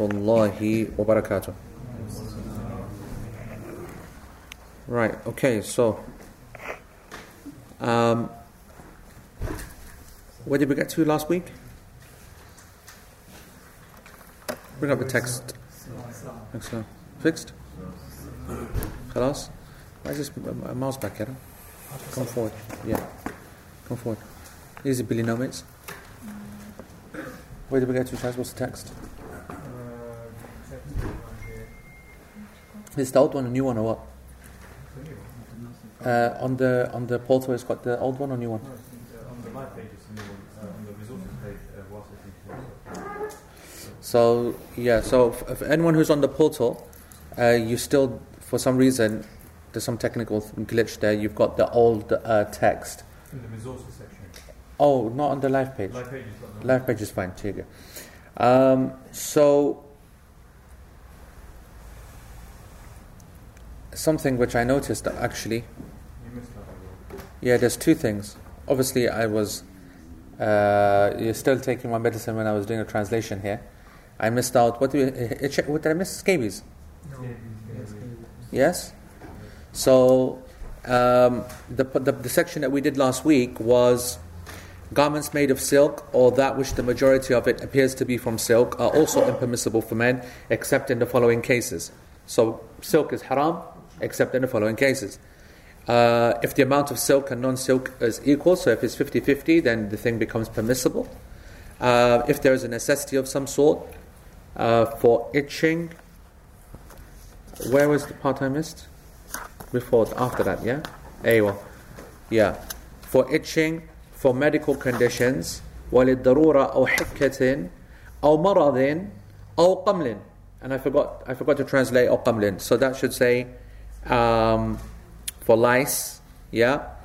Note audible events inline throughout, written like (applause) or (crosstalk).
الله وبركاته Right, okay, so um, where did we get to last week? Bring up the text. Excellent. Fixed? خلاص? Why is this a mouse back here? Come forward. Yeah. Come forward. These are polynomials. Where did we get to, Chaz? What's the text? Is the old one a new one or what? Uh, on the on the portal, it's got the old one or new one? On the live page, it's new one. On the resources page, was it So yeah, so if, anyone who's on the portal, uh, you still, for some reason, there's some technical glitch there. You've got the old uh, text. In the resources section. Oh, not on the live page. Live page is Live page is fine. Here you go. Um, so something which I noticed actually, yeah, there's two things. Obviously, I was uh, you're still taking my medicine when I was doing a translation here. I missed out. What did, we, uh, what did I miss? Scabies. Yes? So, um, the, the, the section that we did last week was garments made of silk or that which the majority of it appears to be from silk are also impermissible for men except in the following cases. So, silk is haram except in the following cases. Uh, if the amount of silk and non silk is equal, so if it's 50 50, then the thing becomes permissible. Uh, if there is a necessity of some sort uh, for itching, where was the part I missed? Before, after that, yeah? Aywa. Yeah. For itching, for medical conditions, وللضرورة أو حكة أو مرض أو قمل. And I forgot, I forgot to translate أو قمل. So that should say um, for lice, yeah?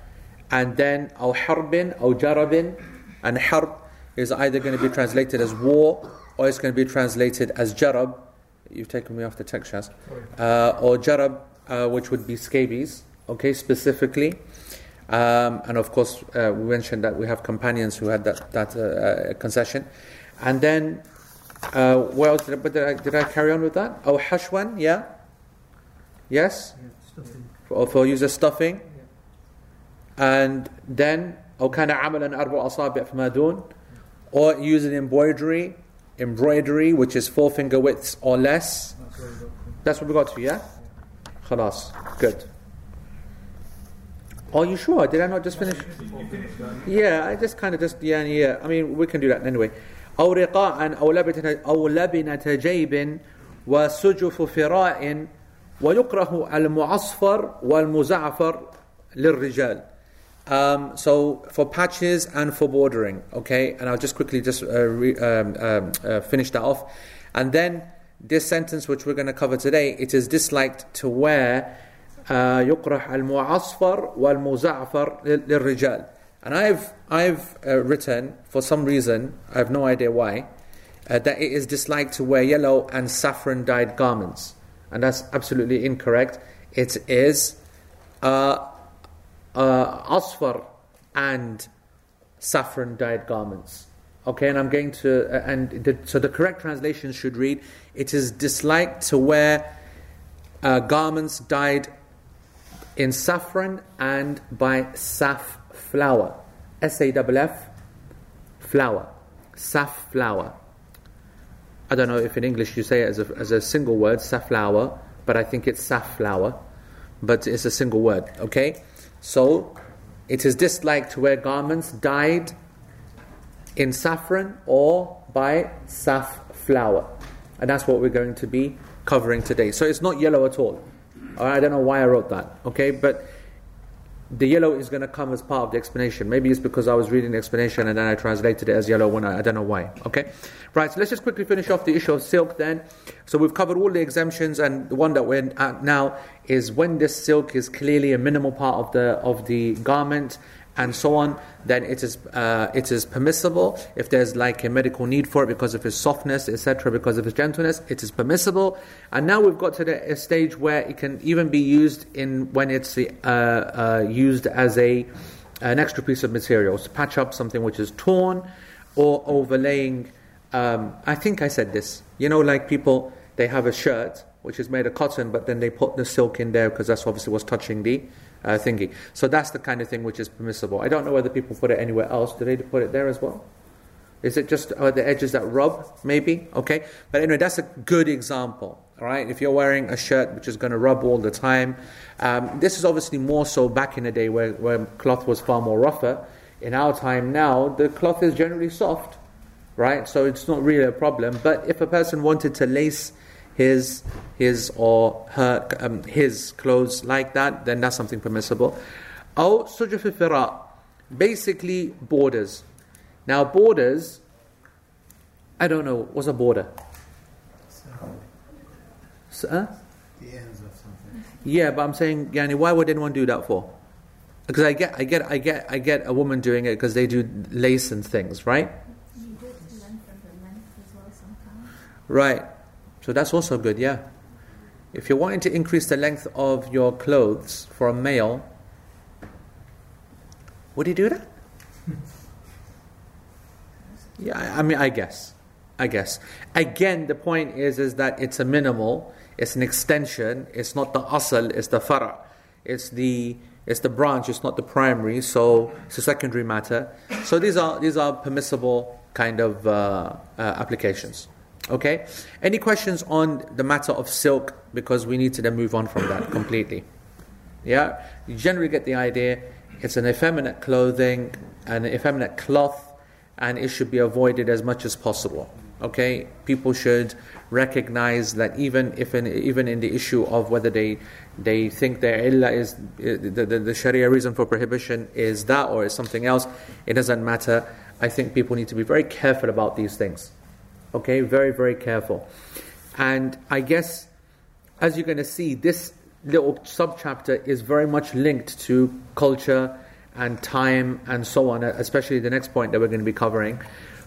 And then أو حرب أو جرب. And harb is either going to be translated as war or it's going to be translated as jarab. You've taken me off the text, Shaz. Uh, or jarab, uh, which would be scabies, okay, specifically. Um, and of course, uh, we mentioned that we have companions who had that, that uh, uh, concession. And then, uh, what else did I, but did I, did I carry on with that? Oh, hashwan, yeah? Yes? For, for user stuffing. And then, أو كان عملا أربع أصابع فما دون or using embroidery, embroidery which is four finger widths or less. That's what we got to, yeah? Khalas, good. Are you sure? Did I not just finish? Yeah, I just kind of just, yeah, yeah. I mean, we can do that anyway. أو رقاء أو لبنة أو لبنة جيب وسجف فراء ويكره المعصفر والمزعفر للرجال. Um, so for patches and for bordering, okay, and I'll just quickly just uh, re, um, um, uh, finish that off, and then this sentence which we're going to cover today, it is disliked to wear يقرح المعصفر والمزعفر للرجال. And I've I've uh, written for some reason I have no idea why uh, that it is disliked to wear yellow and saffron dyed garments, and that's absolutely incorrect. It is. Uh, uh, asfar and saffron dyed garments. Okay, and I'm going to, uh, and the, so the correct translation should read: It is disliked to wear uh, garments dyed in saffron and by saf flower, S A F F, flower, saf flower. I don't know if in English you say it as a, as a single word, safflower, but I think it's safflower, but it's a single word. Okay. So, it is disliked to wear garments dyed in saffron or by safflower. And that's what we're going to be covering today. So, it's not yellow at all. I don't know why I wrote that, okay? But the yellow is going to come as part of the explanation. Maybe it's because I was reading the explanation and then I translated it as yellow when I, I don't know why, okay? Right, so let's just quickly finish off the issue of silk then. So we've covered all the exemptions, and the one that we're at now is when this silk is clearly a minimal part of the of the garment and so on, then it is uh, it is permissible. If there's like a medical need for it because of its softness, etc., because of its gentleness, it is permissible. And now we've got to the, a stage where it can even be used in when it's uh, uh, used as a an extra piece of material to patch up something which is torn or overlaying um, I think I said this. You know, like people, they have a shirt which is made of cotton, but then they put the silk in there because that's obviously what's touching the uh, thingy. So that's the kind of thing which is permissible. I don't know whether people put it anywhere else. Do they put it there as well? Is it just uh, the edges that rub? Maybe. Okay. But anyway, that's a good example. All right. If you're wearing a shirt which is going to rub all the time, um, this is obviously more so back in the day where, where cloth was far more rougher. In our time now, the cloth is generally soft, right? So it's not really a problem. But if a person wanted to lace his his or her um, his clothes like that, then that's something permissible. Or sujuf basically borders. Now borders, I don't know what's a border. So, huh? The ends of something. Yeah, but I'm saying, Yani, why would anyone do that for? Because I get, I get, I get, I get a woman doing it because they do lace and things, right? You do it to lengthen the length as well sometimes. Right. So that's also good, yeah. If you're wanting to increase the length of your clothes for a male, would you do that? (laughs) yeah, I I mean, I guess. I guess. Again, the point is, is that it's a minimal, it's an extension, it's not the asal, it's the fara. It's the it's the branch, it's not the primary, so it's a secondary matter. So these are these are permissible kind of uh, uh, applications. Okay? Any questions on the matter of silk? Because we need to then move on from that (coughs) completely. Yeah? You generally get the idea it's an effeminate clothing, an effeminate cloth, and it should be avoided as much as possible. Okay? People should recognize that even if in, even in the issue of whether they they think their illa is the, the, the Sharia reason for prohibition is that or is something else, it doesn't matter. I think people need to be very careful about these things. Okay, very, very careful. And I guess, as you're going to see, this little subchapter is very much linked to culture and time and so on, especially the next point that we're going to be covering.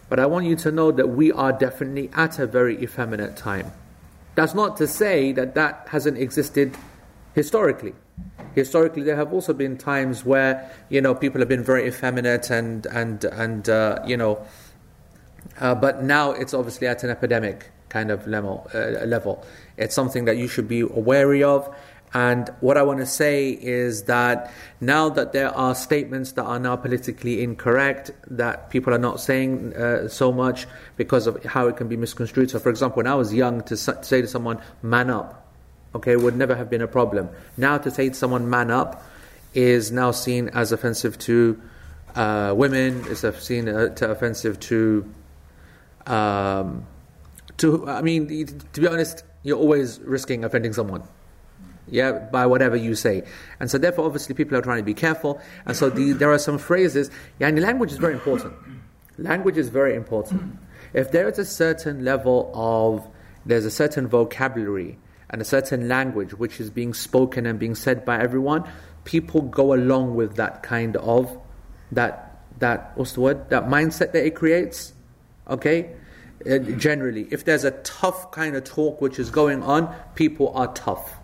But I want you to know that we are definitely at a very effeminate time. That's not to say that that hasn't existed historically. Historically, there have also been times where you know people have been very effeminate and and and uh, you know uh, but now it's obviously at an epidemic kind of level, uh, level. It's something that you should be wary of. And what I want to say is that now that there are statements that are now politically incorrect, that people are not saying uh, so much because of how it can be misconstrued. So, for example, when I was young, to say to someone, man up, okay, would never have been a problem. Now, to say to someone, man up, is now seen as offensive to uh, women, is seen uh, to offensive to um, to, I mean, to be honest, you're always risking offending someone. Yeah, by whatever you say. And so, therefore, obviously, people are trying to be careful. And so, the, there are some phrases. Yeah, and language is very important. Language is very important. If there is a certain level of, there's a certain vocabulary and a certain language which is being spoken and being said by everyone, people go along with that kind of, that, that what's the word? That mindset that it creates. Okay? Uh, generally, if there's a tough kind of talk which is going on, people are tough.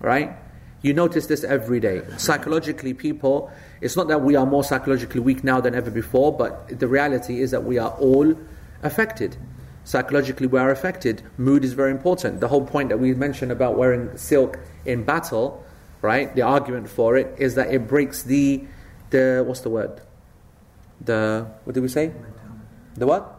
Right? You notice this every day. Psychologically, people, it's not that we are more psychologically weak now than ever before, but the reality is that we are all affected. Psychologically, we are affected. Mood is very important. The whole point that we mentioned about wearing silk in battle, right? The argument for it is that it breaks the, the what's the word? The, what did we say? The what?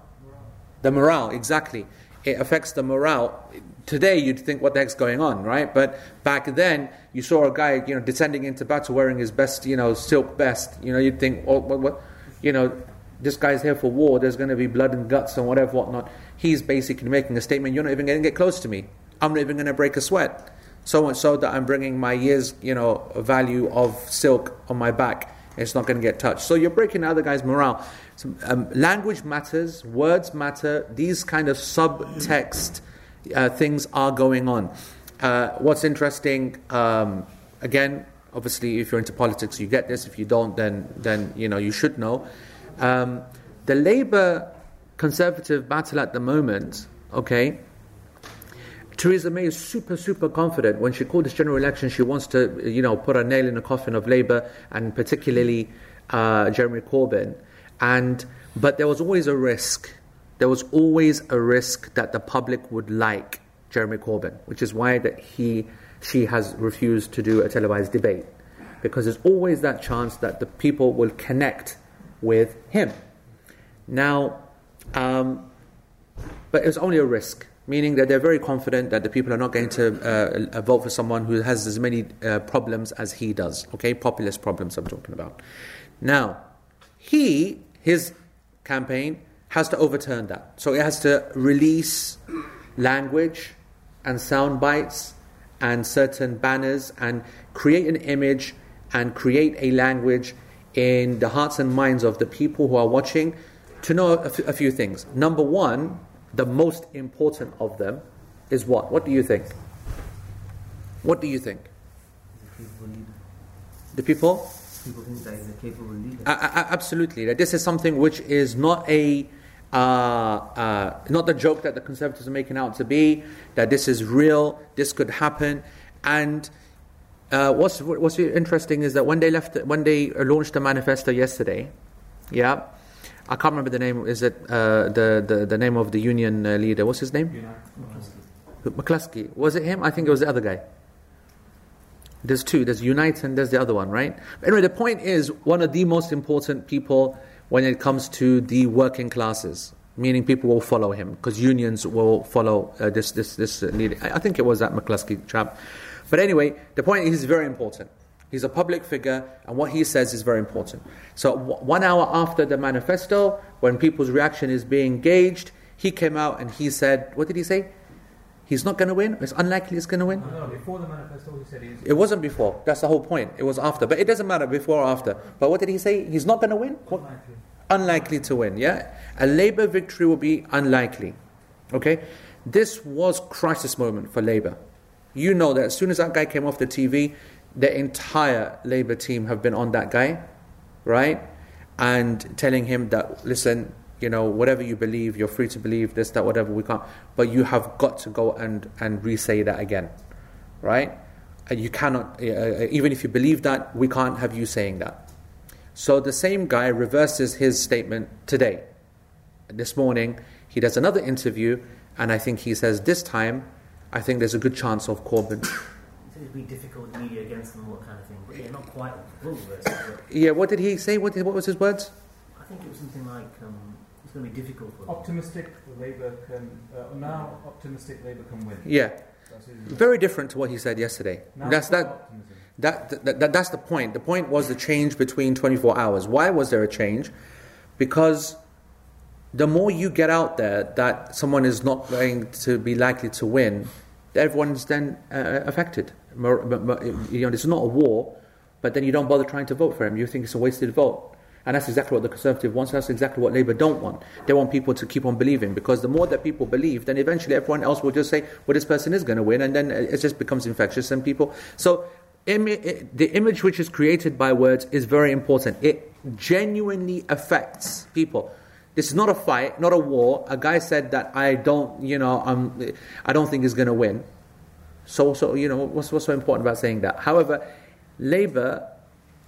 The morale, exactly. It affects the morale. Today, you'd think, what the heck's going on, right? But back then, you saw a guy, you know, descending into battle wearing his best, you know, silk best. You know, you'd think, oh, what, what, you know, this guy's here for war. There's going to be blood and guts and whatever, whatnot. He's basically making a statement. You're not even going to get close to me. I'm not even going to break a sweat. So much so that I'm bringing my year's, you know, value of silk on my back. It's not going to get touched. So you're breaking the other guy's morale. So, um, language matters, words matter, these kind of subtext uh, things are going on. Uh, what's interesting, um, again, obviously, if you're into politics, you get this. If you don't, then, then you know, you should know. Um, the Labour Conservative battle at the moment, okay, Theresa May is super, super confident. When she called this general election, she wants to, you know, put a nail in the coffin of Labour and particularly uh, Jeremy Corbyn. And but there was always a risk. there was always a risk that the public would like Jeremy Corbyn, which is why that he she has refused to do a televised debate because there's always that chance that the people will connect with him. Now, um, but it's only a risk, meaning that they're very confident that the people are not going to uh, vote for someone who has as many uh, problems as he does. Okay, populist problems I'm talking about. Now, he, his campaign, has to overturn that. So it has to release language and sound bites and certain banners and create an image and create a language in the hearts and minds of the people who are watching to know a, f- a few things. Number one, the most important of them is what? What do you think? What do you think? The people? People think that he's a capable leader. A- absolutely. That this is something which is not a uh, uh, not the joke that the conservatives are making out to be. That this is real. This could happen. And uh, what's what's interesting is that when they left, when they launched the manifesto yesterday, yeah, I can't remember the name. Is it uh, the, the the name of the union uh, leader? What's his name? McCluskey. Was it him? I think it was the other guy. There's two. There's Unite and there's the other one, right? Anyway, the point is one of the most important people when it comes to the working classes, meaning people will follow him because unions will follow uh, this this this leader. I, I think it was that McCluskey chap. But anyway, the point is he's very important. He's a public figure, and what he says is very important. So, w- one hour after the manifesto, when people's reaction is being gauged, he came out and he said, What did he say? He's not going to win? It's unlikely he's going to win? No, no, before the manifesto, he said he's. It wasn't before. That's the whole point. It was after. But it doesn't matter before or after. But what did he say? He's not going to win? What? Unlikely. Unlikely to win, yeah? A Labour victory will be unlikely. Okay? This was crisis moment for Labour. You know that as soon as that guy came off the TV, the entire Labour team have been on that guy, right? And telling him that, listen, you know, whatever you believe, you're free to believe this, that, whatever, we can't. But you have got to go and, and re say that again, right? And you cannot, uh, even if you believe that, we can't have you saying that. So the same guy reverses his statement today. This morning, he does another interview, and I think he says, this time, I think there's a good chance of Corbyn. (coughs) It'd be difficult media against them, what kind of thing. But yeah, not quite full verse. Yeah, what did he say? What, what was his words? I think it was something like it's going to be difficult for them. Optimistic Labour can. Uh, now, optimistic Labour can win. Yeah, very different to what he said yesterday. Now That's it's that. That, that, that, that's the point. The point was the change between 24 hours. Why was there a change? Because the more you get out there that someone is not going to be likely to win, everyone's then uh, affected. More, but- but, you know, it's not a war, but then you don't bother trying to vote for him. You think it's a wasted vote. And that's exactly what the Conservative wants. That's exactly what Labour don't want. They want people to keep on believing because the more that people believe, then eventually everyone else will just say, well, this person is going to win. And then it just becomes infectious and people. So imi- the image which is created by words is very important. It genuinely affects people. This is not a fight, not a war. A guy said that I don't, you know, um, I don't think he's going to win. So, so you know, what's, what's so important about saying that? However, Labour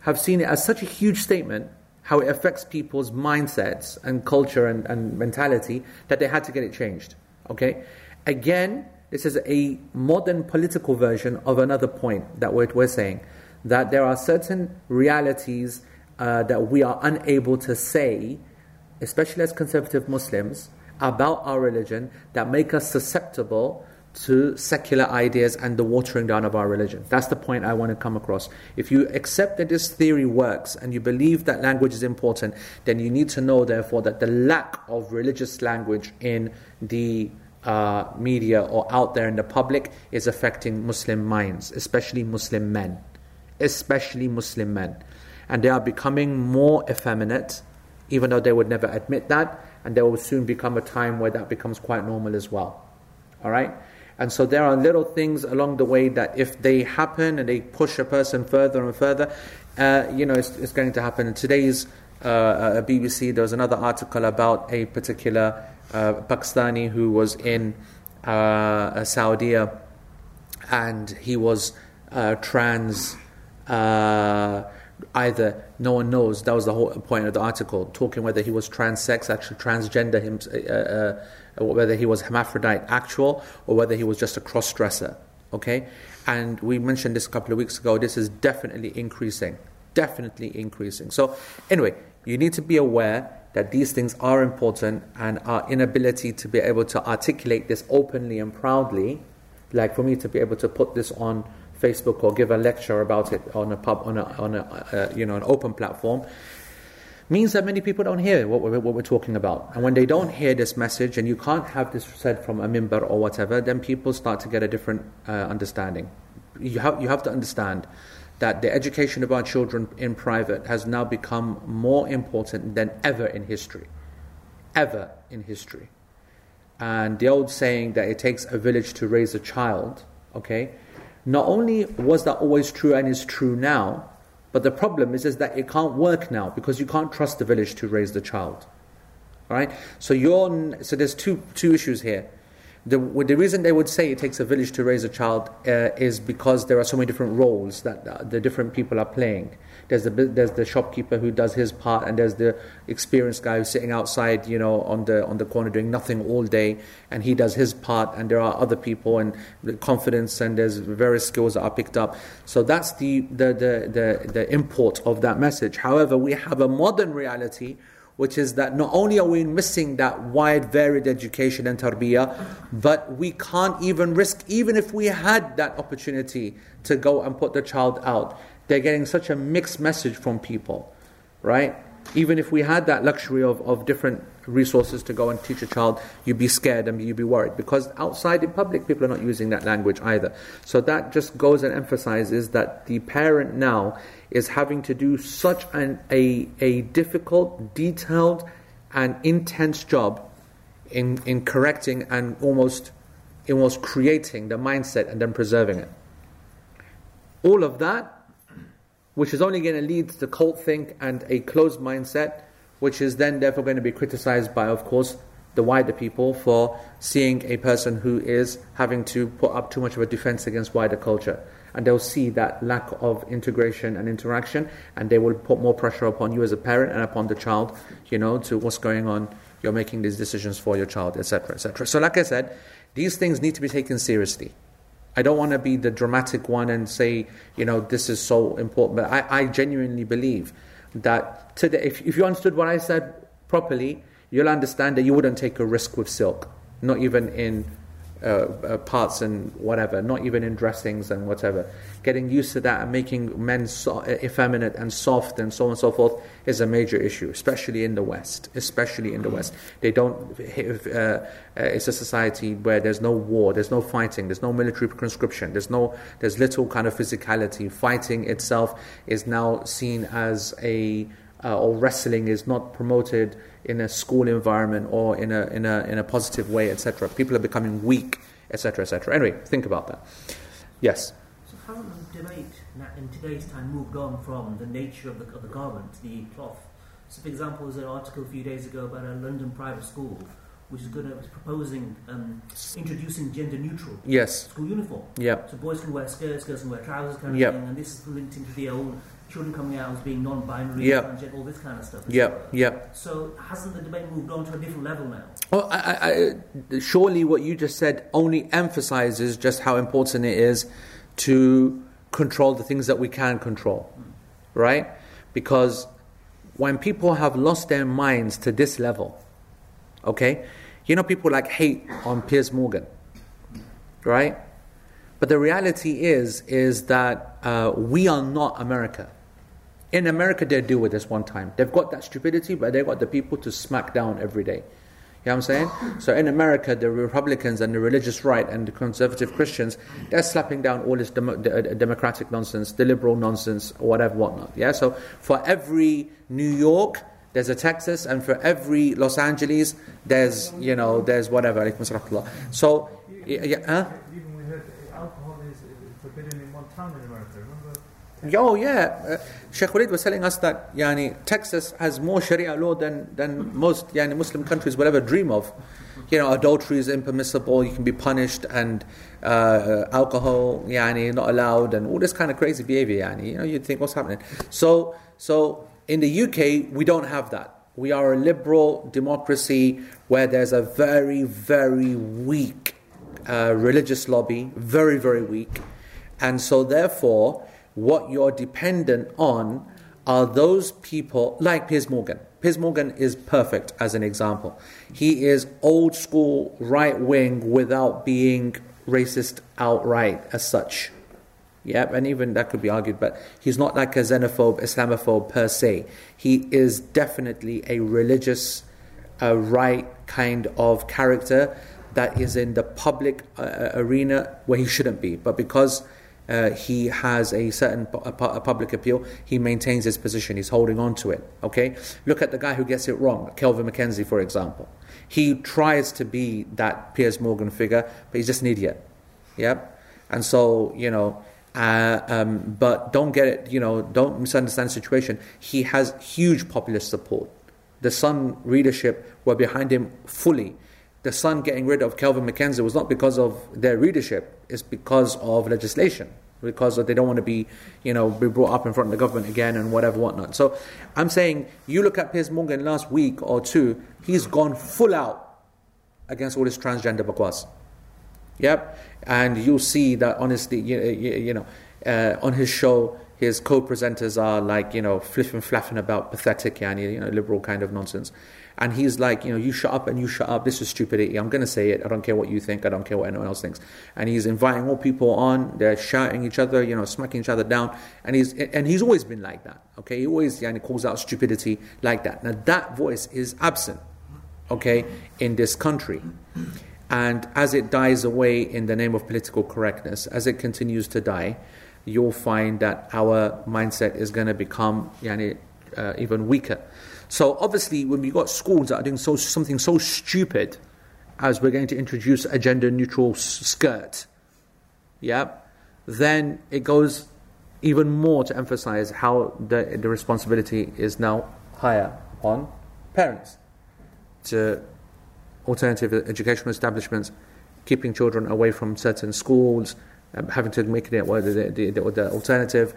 have seen it as such a huge statement, how it affects people's mindsets and culture and, and mentality, that they had to get it changed. Okay? Again, this is a modern political version of another point that we're, we're saying that there are certain realities uh, that we are unable to say, especially as conservative Muslims, about our religion that make us susceptible to secular ideas and the watering down of our religion. That's the point I want to come across. If you accept that this theory works and you believe that language is important, then you need to know, therefore, that the lack of religious language in the uh, media or out there in the public is affecting Muslim minds, especially Muslim men. Especially Muslim men. And they are becoming more effeminate, even though they would never admit that, and there will soon become a time where that becomes quite normal as well. All right? And so there are little things along the way that if they happen and they push a person further and further, uh, you know, it's, it's going to happen. In today's uh, uh, BBC, there was another article about a particular uh, Pakistani who was in uh, Saudi and he was uh, trans, uh, either no one knows. That was the whole point of the article, talking whether he was transsex, actually transgender, uh, uh, whether he was hermaphrodite, actual, or whether he was just a cross dresser. Okay, and we mentioned this a couple of weeks ago. This is definitely increasing, definitely increasing. So anyway, you need to be aware that these things are important, and our inability to be able to articulate this openly and proudly, like for me to be able to put this on Facebook or give a lecture about it on a pub on a, on a uh, you know an open platform means that many people don't hear what we're, what we're talking about. And when they don't hear this message, and you can't have this said from a mimbar or whatever, then people start to get a different uh, understanding. You have, you have to understand that the education of our children in private has now become more important than ever in history. Ever in history. And the old saying that it takes a village to raise a child, okay, not only was that always true and is true now, but the problem is, is that it can't work now because you can't trust the village to raise the child. All right? So you're, so there's two two issues here. The, the reason they would say it takes a village to raise a child uh, is because there are so many different roles that uh, the different people are playing. There's the there's the shopkeeper who does his part, and there's the experienced guy who's sitting outside, you know, on the on the corner doing nothing all day, and he does his part. And there are other people and the confidence, and there's various skills that are picked up. So that's the the the the, the import of that message. However, we have a modern reality which is that not only are we missing that wide, varied education and tarbiyah, but we can't even risk, even if we had that opportunity to go and put the child out, they're getting such a mixed message from people, right? Even if we had that luxury of, of different resources to go and teach a child, you'd be scared and you'd be worried because outside in public, people are not using that language either. So that just goes and emphasizes that the parent now is having to do such an, a, a difficult, detailed, and intense job in, in correcting and almost, almost creating the mindset and then preserving it. All of that which is only going to lead to cult think and a closed mindset, which is then therefore going to be criticized by, of course, the wider people for seeing a person who is having to put up too much of a defense against wider culture. And they'll see that lack of integration and interaction, and they will put more pressure upon you as a parent and upon the child, you know, to what's going on. You're making these decisions for your child, etc., etc. So, like I said, these things need to be taken seriously. I don't want to be the dramatic one and say, you know, this is so important. But I, I genuinely believe that today, if, if you understood what I said properly, you'll understand that you wouldn't take a risk with silk, not even in uh, uh, parts and whatever, not even in dressings and whatever. Getting used to that and making men so, effeminate and soft and so on and so forth is a major issue, especially in the West. Especially in the West, they don't. Uh, uh, it's a society where there's no war, there's no fighting, there's no military conscription, there's no, there's little kind of physicality. Fighting itself is now seen as a uh, or wrestling is not promoted in a school environment or in a, in a, in a positive way, etc. People are becoming weak, etc., etc. Anyway, think about that. Yes? So the debate in today's time moved on from the nature of the, of the garment, the cloth? So, for example, there's an article a few days ago about a London private school which is going to was proposing um, introducing gender neutral yes. school uniform. Yeah. So boys can wear skirts, girls can wear trousers, kind of yep. thing, and this is linked into the old children coming out as being non-binary, yep. all this kind of stuff. Yeah, yep. So hasn't the debate moved on to a different level now? Well, I, I, surely what you just said only emphasizes just how important it is to control the things that we can control, mm. right? Because when people have lost their minds to this level, okay, you know people like hate on Piers Morgan, right? But the reality is, is that uh, we are not America. In America, they deal with this one time. They've got that stupidity, but they've got the people to smack down every day. You know what I'm saying? So in America, the Republicans and the religious right and the conservative Christians, they're slapping down all this dem- uh, democratic nonsense, the liberal nonsense, whatever, whatnot. Yeah. So for every New York, there's a Texas, and for every Los Angeles, there's you know, there's whatever. So, yeah. Huh? Oh yeah, uh, Sheikh Walid was telling us that yani, Texas has more Sharia law than, than most yani, Muslim countries will ever dream of. you know, adultery is impermissible, you can be punished, and uh, alcohol, yani, not allowed, and all this kind of crazy behavior, yani. You know, you'd think, what's happening? So, so in the UK, we don't have that. We are a liberal democracy where there's a very, very weak uh, religious lobby, very, very weak. And so, therefore, what you're dependent on are those people like Piers Morgan. Piers Morgan is perfect as an example. He is old school right wing without being racist outright as such. Yep, and even that could be argued, but he's not like a xenophobe, Islamophobe per se. He is definitely a religious, right kind of character that is in the public uh, arena where he shouldn't be. But because uh, he has a certain pu- a pu- a public appeal, he maintains his position, he's holding on to it. Okay? Look at the guy who gets it wrong, Kelvin MacKenzie, for example. He tries to be that Piers Morgan figure, but he's just an idiot. Yep? And so, you know, uh, um, but don't get it, you know, don't misunderstand the situation. He has huge populist support. The Sun readership were behind him fully. The Sun getting rid of Kelvin MacKenzie was not because of their readership, it's because of legislation. Because they don't want to be, you know, be brought up in front of the government again and whatever, whatnot. So I'm saying, you look at Piers Morgan last week or two, he's gone full out against all this transgender bakwas. Yep, and you'll see that honestly, you, you, you know, uh, on his show, his co-presenters are like, you know, flipping, flapping about pathetic, yani, you know, liberal kind of nonsense. And he's like, you know, you shut up and you shut up. This is stupidity. I'm going to say it. I don't care what you think. I don't care what anyone else thinks. And he's inviting all people on. They're shouting each other, you know, smacking each other down. And he's and he's always been like that. Okay, he always yani, calls out stupidity like that. Now that voice is absent. Okay, in this country. And as it dies away in the name of political correctness, as it continues to die, you'll find that our mindset is going to become yani, uh, even weaker. So obviously, when we've got schools that are doing so, something so stupid as we're going to introduce a gender-neutral skirt, yeah, then it goes even more to emphasize how the, the responsibility is now higher on parents to alternative educational establishments, keeping children away from certain schools, um, having to make it well, the, the, the, the alternative,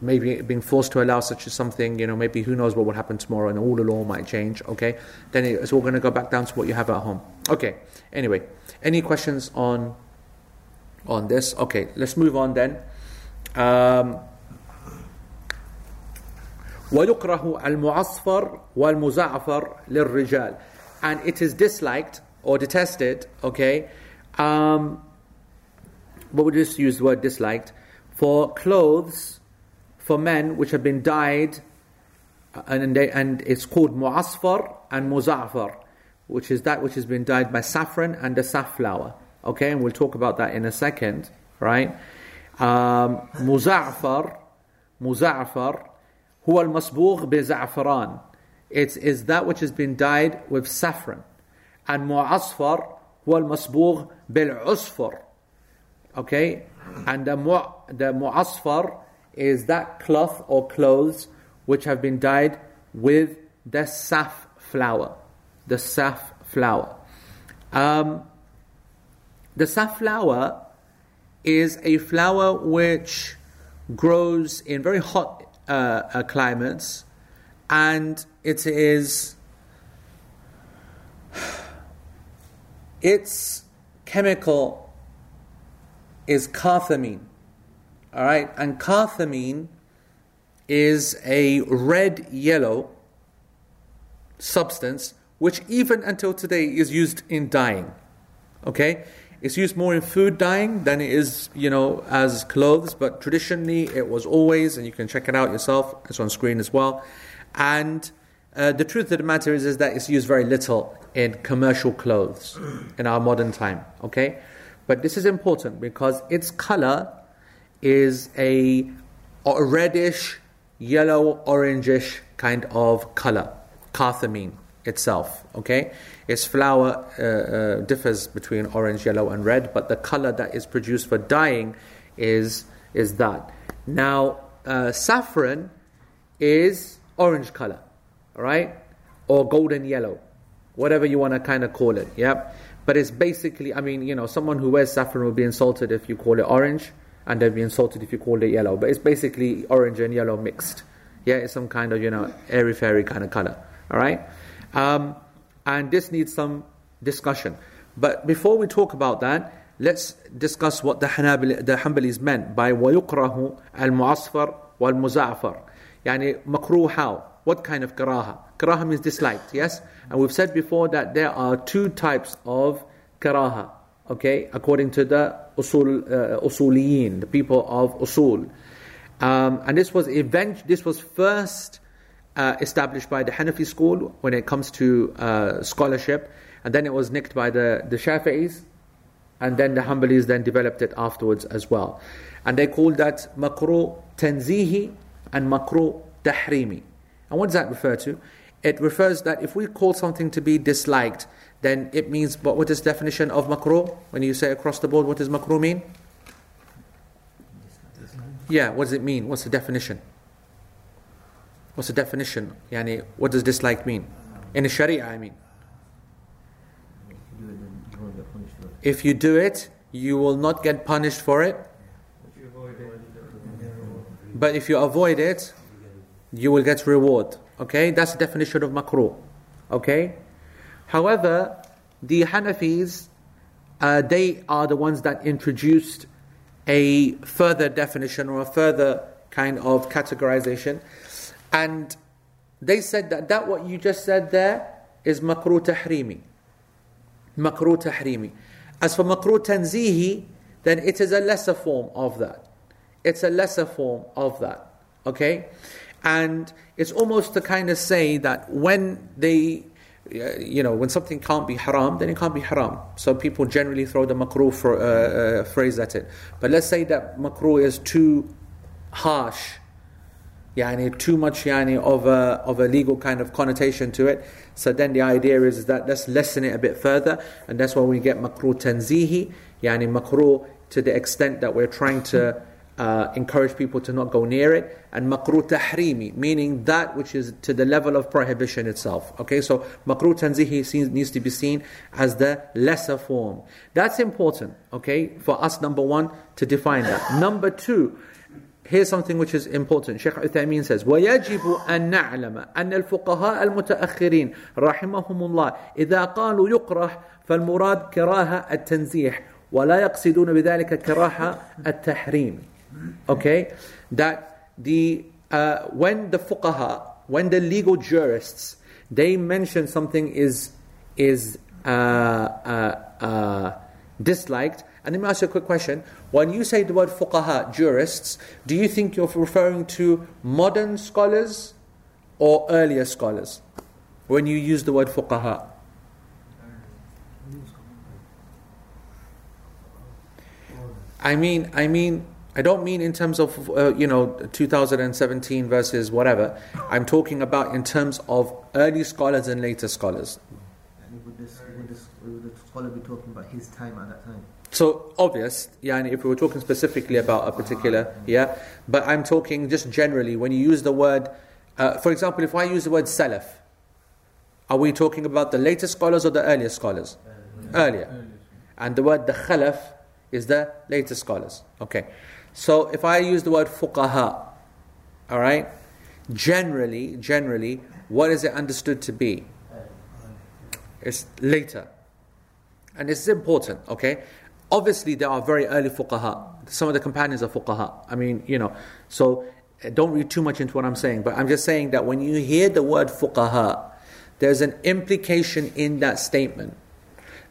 maybe being forced to allow such as something, you know, maybe who knows what will happen tomorrow and all the law might change, okay? Then it's all going to go back down to what you have at home. Okay, anyway, any questions on on this? Okay, let's move on then. Um, ويكره المعصفر والمزعفر للرجال and it is disliked or detested okay um, but we just use the word disliked for clothes for men which have been dyed uh, and, they, and it's called mu'asfar and muza'far which is that which has been dyed by saffron and the safflower okay and we'll talk about that in a second right um, muza'far muza'far هو المصبوغ بزعفران it is that which has been dyed with saffron and mu'asfar هو المصبوغ بالعصفر okay? And the, mu- the mu'asfar is that cloth or clothes which have been dyed with the saf flower. The saf flower. Um, the safflower is a flower which grows in very hot uh, uh, climates and it is (sighs) its chemical is carthamine all right? And carthamine is a red yellow substance which even until today is used in dyeing okay? It's used more in food dyeing than it is you know as clothes but traditionally it was always and you can check it out yourself it's on screen as well. And uh, the truth of the matter is, is that it's used very little in commercial clothes in our modern time. Okay but this is important because its color is a, reddish yellow orangish kind of color carthamine itself okay? Its flower uh, uh, differs between orange yellow and red but the color that is produced for dyeing is is that. Now uh, saffron is orange color all right? Or golden yellow whatever you want to kind of call it. Yeah, but it's basically, I mean, you know, someone who wears saffron will be insulted if you call it orange, and they'll be insulted if you call it yellow. But it's basically orange and yellow mixed. Yeah, it's some kind of you know airy fairy kind of color. All right, um, and this needs some discussion. But before we talk about that, let's discuss what the Hanabali, the Hanbalis meant by ويكره المعصفر والمزعفر. يعني مكروه how? What kind of karaha? Karaha means disliked, yes? And we've said before that there are two types of karaha, okay, according to the usul, uh, usuliyin, the people of usul. Um, and this was event, this was first uh, established by the Hanafi school when it comes to uh, scholarship, and then it was nicked by the, the Shafi'is, and then the Hanbalis then developed it afterwards as well. And they called that makruh tanzihi and makruh tahrimi. And what does that refer to? It refers that if we call something to be disliked, then it means, but what is definition of makruh? When you say across the board, what does makruh mean? Yeah, what does it mean? What's the definition? What's the definition? Yani, what does dislike mean? In the Sharia, I mean. If you do it, you will not get punished for it. But if you avoid it, you will get reward. Okay, that's the definition of makruh. Okay, however, the Hanafis, uh, they are the ones that introduced a further definition or a further kind of categorization, and they said that that what you just said there is makruh tahrimi. Makruh tahrimi. As for makruh tanzihi, then it is a lesser form of that. It's a lesser form of that. Okay? And it's almost to kind of say that when they, uh, you know, when something can't be haram, then it can't be haram. So people generally throw the makruh for, uh, uh, phrase at it. But let's say that makruh is too harsh, yani too much yani of a, of a legal kind of connotation to it. So then the idea is that let's lessen it a bit further, and that's why we get makruh tanzihi, yani makruh to the extent that we're trying to uh, encourage people to not go near it, and makruh tahrimi, meaning that which is to the level of prohibition itself. Okay, so makruh tanzihi needs to be seen as the lesser form. That's important, okay, for us, number one, to define that. (laughs) Number two, Here's something which is important. Sheikh Uthaymeen says, وَيَجِبُ أَن نَعْلَمَ أَنَّ الْفُقَهَاءَ الْمُتَأَخِّرِينَ رَحِمَهُمُ اللَّهِ إِذَا قَالُوا يُقْرَحْ فالمراد كراهة التنزيح ولا يقصدون بذلك كراهة التحريم Okay? That the, uh, when the fuqaha, when the legal jurists, they mention something is, is uh, uh, uh disliked, and let me ask you a quick question. When you say the word fuqaha, jurists, do you think you're referring to modern scholars or earlier scholars? When you use the word fuqaha? I mean, I mean, I don't mean in terms of uh, you know 2017 versus whatever. I'm talking about in terms of early scholars and later scholars. And would this, would this would the scholar be talking about his time at that time? So obvious, yeah, and if we were talking specifically about a particular, yeah, but I'm talking just generally when you use the word, uh, for example, if I use the word salaf, are we talking about the later scholars or the earlier scholars? Earlier. And the word the khalaf is the later scholars. Okay. So if I use the word fuqaha, all right, generally, generally, what is it understood to be? It's later. And this is important, okay? Obviously, there are very early fuqaha. Some of the companions are fuqaha. I mean, you know, so don't read too much into what I'm saying, but I'm just saying that when you hear the word fuqaha, there's an implication in that statement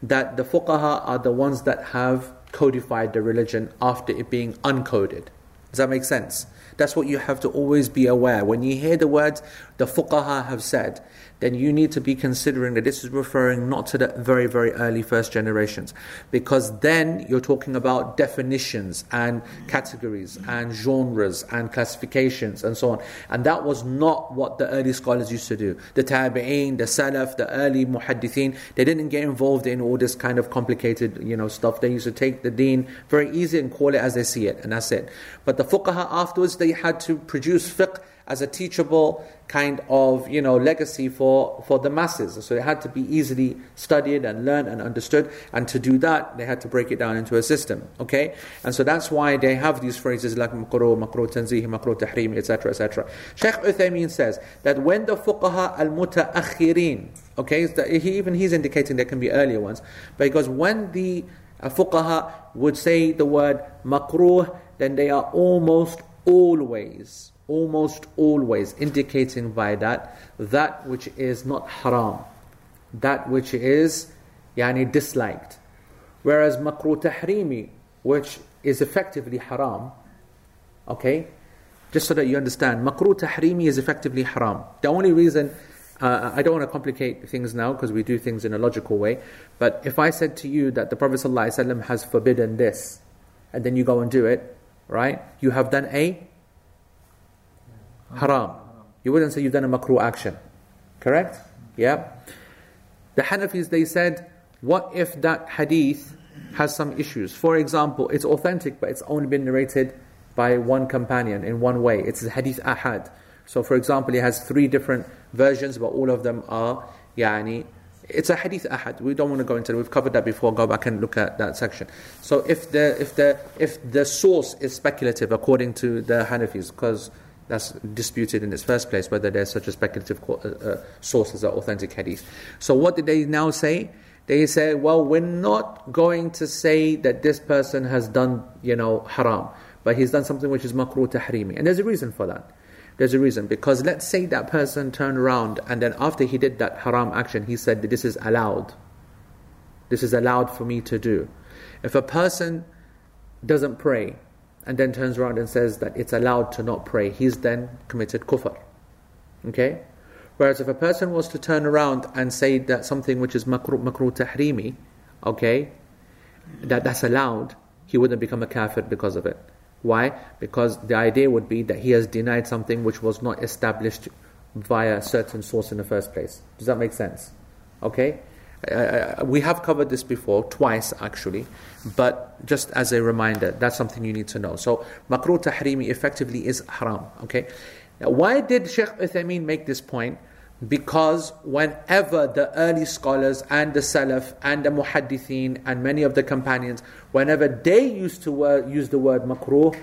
that the fuqaha are the ones that have codified the religion after it being uncoded. Does that make sense? That's what you have to always be aware. When you hear the words the fuqaha have said, then you need to be considering that this is referring not to the very, very early first generations. Because then you're talking about definitions and categories and genres and classifications and so on. And that was not what the early scholars used to do. The tabi'een, the salaf, the early muhaddithin, they didn't get involved in all this kind of complicated you know, stuff. They used to take the deen very easy and call it as they see it, and that's it. But the fuqaha afterwards, they had to produce fiqh as a teachable kind of you know legacy for, for the masses. So it had to be easily studied and learned and understood. And to do that, they had to break it down into a system. Okay, and so that's why they have these phrases like makruh, makruh tanzih, makruh tahrim, etc., etc. Sheikh Uthaymeen says that when the fuqaha al mutaakhirin, okay, he, even he's indicating there can be earlier ones, because when the uh, fuqaha would say the word makruh, then they are almost always, almost always indicating by that that which is not haram, that which is yani disliked. Whereas makruh tahrimi, which is effectively haram, okay, just so that you understand, makruh tahrimi is effectively haram. The only reason uh, I don't want to complicate things now because we do things in a logical way. But if I said to you that the Prophet ﷺ has forbidden this, and then you go and do it, right? You have done a haram. You wouldn't say you've done a makruh action. Correct? Yeah. The Hanafis, they said, what if that hadith has some issues? For example, it's authentic, but it's only been narrated by one companion in one way. It's a hadith ahad. So, for example, it has three different versions, but all of them are yani. It's a hadith ahad. We don't want to go into it. We've covered that before. Go back and look at that section. So if the if the if the source is speculative according to the Hanafis, because that's disputed in its first place whether there's such a speculative uh, uh, source as an authentic hadith. So what did they now say? They say, well, we're not going to say that this person has done, you know, haram, but he's done something which is makruh tahrimi. And there's a reason for that. There's a reason. Because let's say that person turned around and then after he did that haram action, he said that this is allowed. This is allowed for me to do. If a person doesn't pray and then turns around and says that it's allowed to not pray, he's then committed kufr. Okay? Whereas if a person was to turn around and say that something which is makruh, makruh tahrimi, okay, that that's allowed, he wouldn't become a kafir because of it. Why? Because the idea would be that he has denied something which was not established via a certain source in the first place. Does that make sense? Okay? We have covered this before, twice actually, but just as a reminder, that's something you need to know. So, makruh tahrimi effectively is haram. Okay? Now, why did Sheikh Uthaymeen make this point? Because whenever the early scholars and the Salaf and the Muhaddithin and many of the companions, whenever they used to use the word makruh,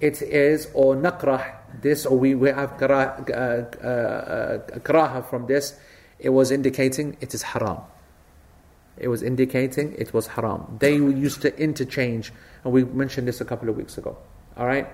it is, or nakrah, this, or we, we have karaha uh, uh, uh, from this, it was indicating it is haram. It was indicating it was haram. They used to interchange, and we mentioned this a couple of weeks ago. All right?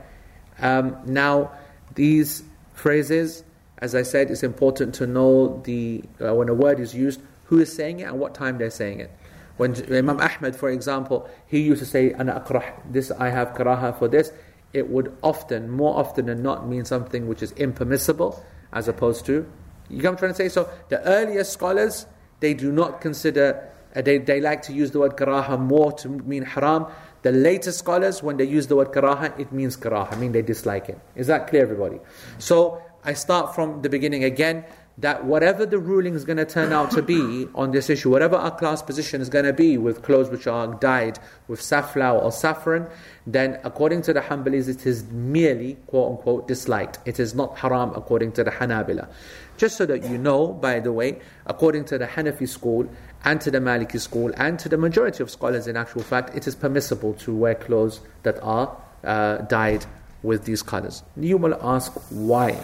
Um, now, these phrases, as I said, it's important to know the uh, when a word is used, who is saying it and what time they're saying it. When Imam Ahmed, for example, he used to say, "Ana akrah," this I have karaha for this. It would often, more often than not, mean something which is impermissible, as opposed to. You come trying to say? So the earlier scholars, they do not consider. Uh, they, they like to use the word karaha more to mean haram. The later scholars, when they use the word karaha, it means karaha, I mean they dislike it. Is that clear, everybody? So I start from the beginning again that whatever the ruling is going to turn out to be on this issue, whatever our class position is going to be with clothes which are dyed with safflower or saffron, then according to the Hanbalis, it is merely quote unquote disliked. It is not haram according to the Hanabila. Just so that you know, by the way, according to the Hanafi school and to the Maliki school and to the majority of scholars, in actual fact, it is permissible to wear clothes that are uh, dyed with these colors. You will ask why.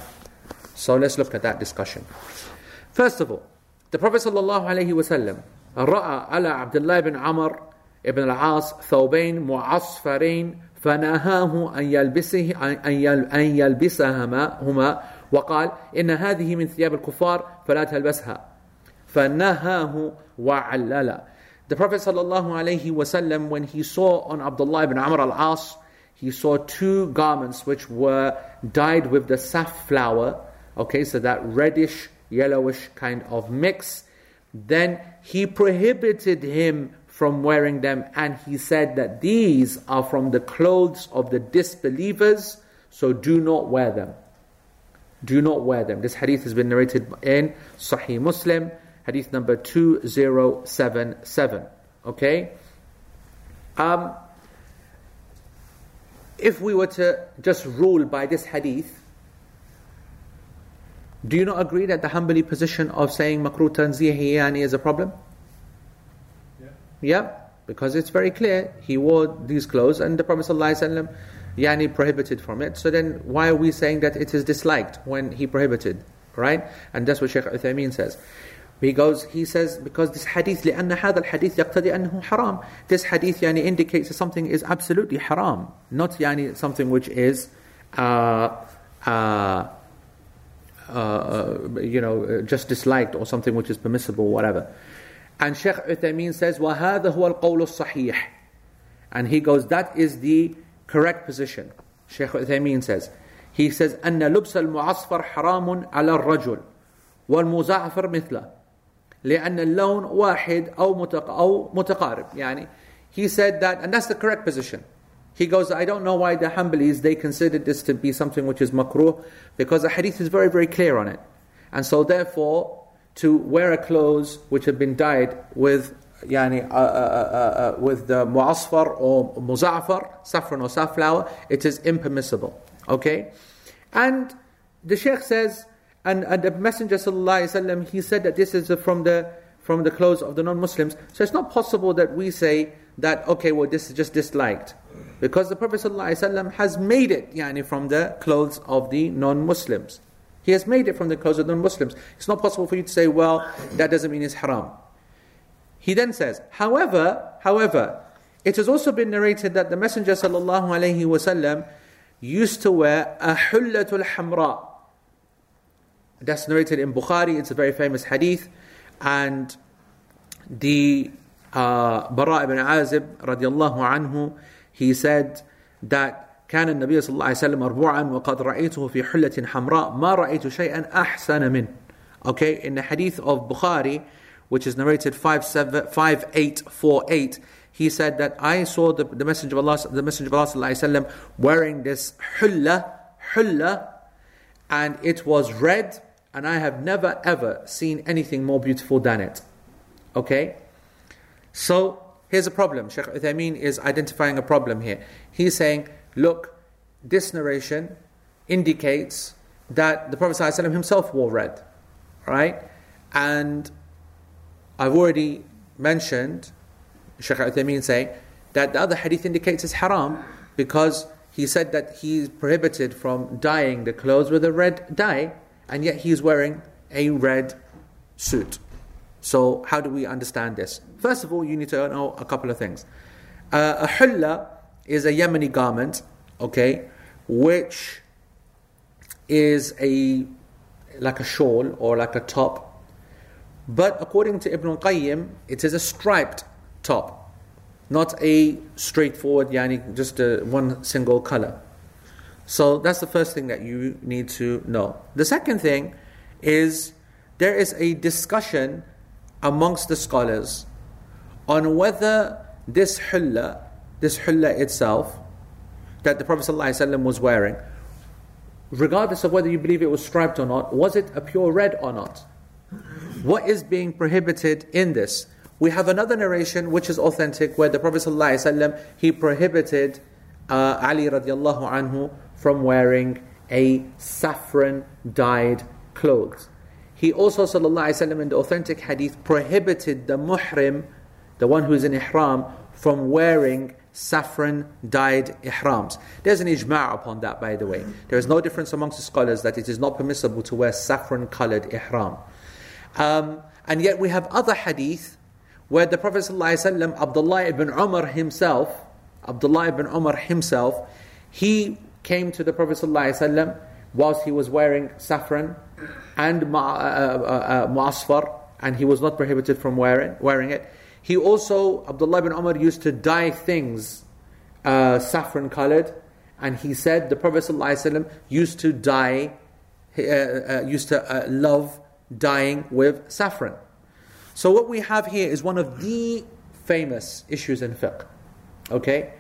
So let's look at that discussion. First of all, the Prophet ﷺ رأى على عبد الله بن عمر ابن العاص ثوبين معصفرين فنهاه أن يلبسه أن يلبسهما هما وقال إن هذه من ثياب الكفار فلا تلبسها فنهاه وعلل The Prophet ﷺ when he saw on Abdullah ibn Amr al-As he saw two garments which were dyed with the safflower Okay, so that reddish, yellowish kind of mix. Then he prohibited him from wearing them and he said that these are from the clothes of the disbelievers, so do not wear them. Do not wear them. This hadith has been narrated in Sahih Muslim, hadith number 2077. Okay? Um, if we were to just rule by this hadith, Do you not agree that the Hanbali position of saying makruh tanzihi yani is a problem? Yeah. Yeah, because it's very clear. He wore these clothes and the Prophet ﷺ yani prohibited from it. So then why are we saying that it is disliked when he prohibited? Right? And that's what Shaykh Uthaymeen says. He goes, he says, because this hadith, لأن هذا الحديث يقتضي أنه حرام. This hadith yani, indicates that something is absolutely haram, not yani, something which is, uh, uh, uh, you know, just disliked or something which is permissible, whatever. And Sheikh Uthaymeen says, وَهَذا هو القول الصحيح. And he goes, that is the correct position. Sheikh Uthaymeen says, he says, أن لبس المعصفر حرام على الرجل والمزعفر مثله لأن اللون واحد أو متق أو متقارب يعني he said that and that's the correct position he goes I don't know why the Hanbalis they considered this to be something which is makruh because the hadith is very very clear on it and so therefore to wear a clothes which have been dyed with يعني, uh, uh, uh, uh, with the mu'asfar or muza'far, saffron or safflower, it is impermissible. Okay? And the Sheikh says, and, and the Messenger وسلم, he said that this is from the from the clothes of the non-Muslims. So it's not possible that we say that okay, well this is just disliked, because the Prophet ﷺ has made it yani, from the clothes of the non-Muslims. He has made it from the clothes of the non-Muslims. It's not possible for you to say, well, that doesn't mean it's haram. He then says, however, however, it has also been narrated that the Messenger ﷺ used to wear a hullatul hamra. That's narrated in Bukhari, it's a very famous hadith. And the uh, Bara ibn Azib radiallahu anhu, he said that كان النبي صلى الله عليه وسلم مربوعا وقد رأيته في حلة حمراء ما رأيت شيئا أحسن منه. Okay, in the hadith of Bukhari, which is narrated 5848, he said that I saw the, the Messenger of Allah, the Messenger of Allah وسلم, wearing this hulla, hulla, and it was red, and I have never ever seen anything more beautiful than it. Okay? So, here's a problem. Sheikh Uthaymeen is identifying a problem here. He's saying, look, this narration indicates that the Prophet ﷺ himself wore red, right? And I've already mentioned, Shaykh Uthaymeen saying, that the other hadith indicates it's haram because he said that he's prohibited from dyeing the clothes with a red dye, and yet he's wearing a red suit. So, how do we understand this? First of all, you need to know a couple of things. Uh, a hulla is a Yemeni garment, okay, which is a like a shawl or like a top but according to Ibn Qayyim, it is a striped top, not a straightforward, yani just a one single color. So that's the first thing that you need to know. The second thing is there is a discussion amongst the scholars on whether this hulla, this hulla itself, that the Prophet ﷺ was wearing, regardless of whether you believe it was striped or not, was it a pure red or not? What is being prohibited in this? We have another narration which is authentic where the Prophet ﷺ, he prohibited uh, Ali radiallahu anhu from wearing a saffron dyed clothes. He also ﷺ in the authentic hadith prohibited the muhrim, the one who is in ihram, from wearing saffron dyed ihrams. There's an ijma' upon that by the way. There is no difference amongst the scholars that it is not permissible to wear saffron colored ihram. Um, and yet we have other hadith where the Prophet ﷺ, Abdullah ibn Umar himself, Abdullah ibn Umar himself, he came to the Prophet ﷺ whilst he was wearing saffron and mu'asfar, uh, uh, uh and he was not prohibited from wearing, wearing it. He also, Abdullah ibn Umar used to dye things uh, saffron colored, and he said the Prophet ﷺ used to dye, uh, uh, used to love dyeing with saffron. So what we have here is one of the famous issues in fiqh. Okay?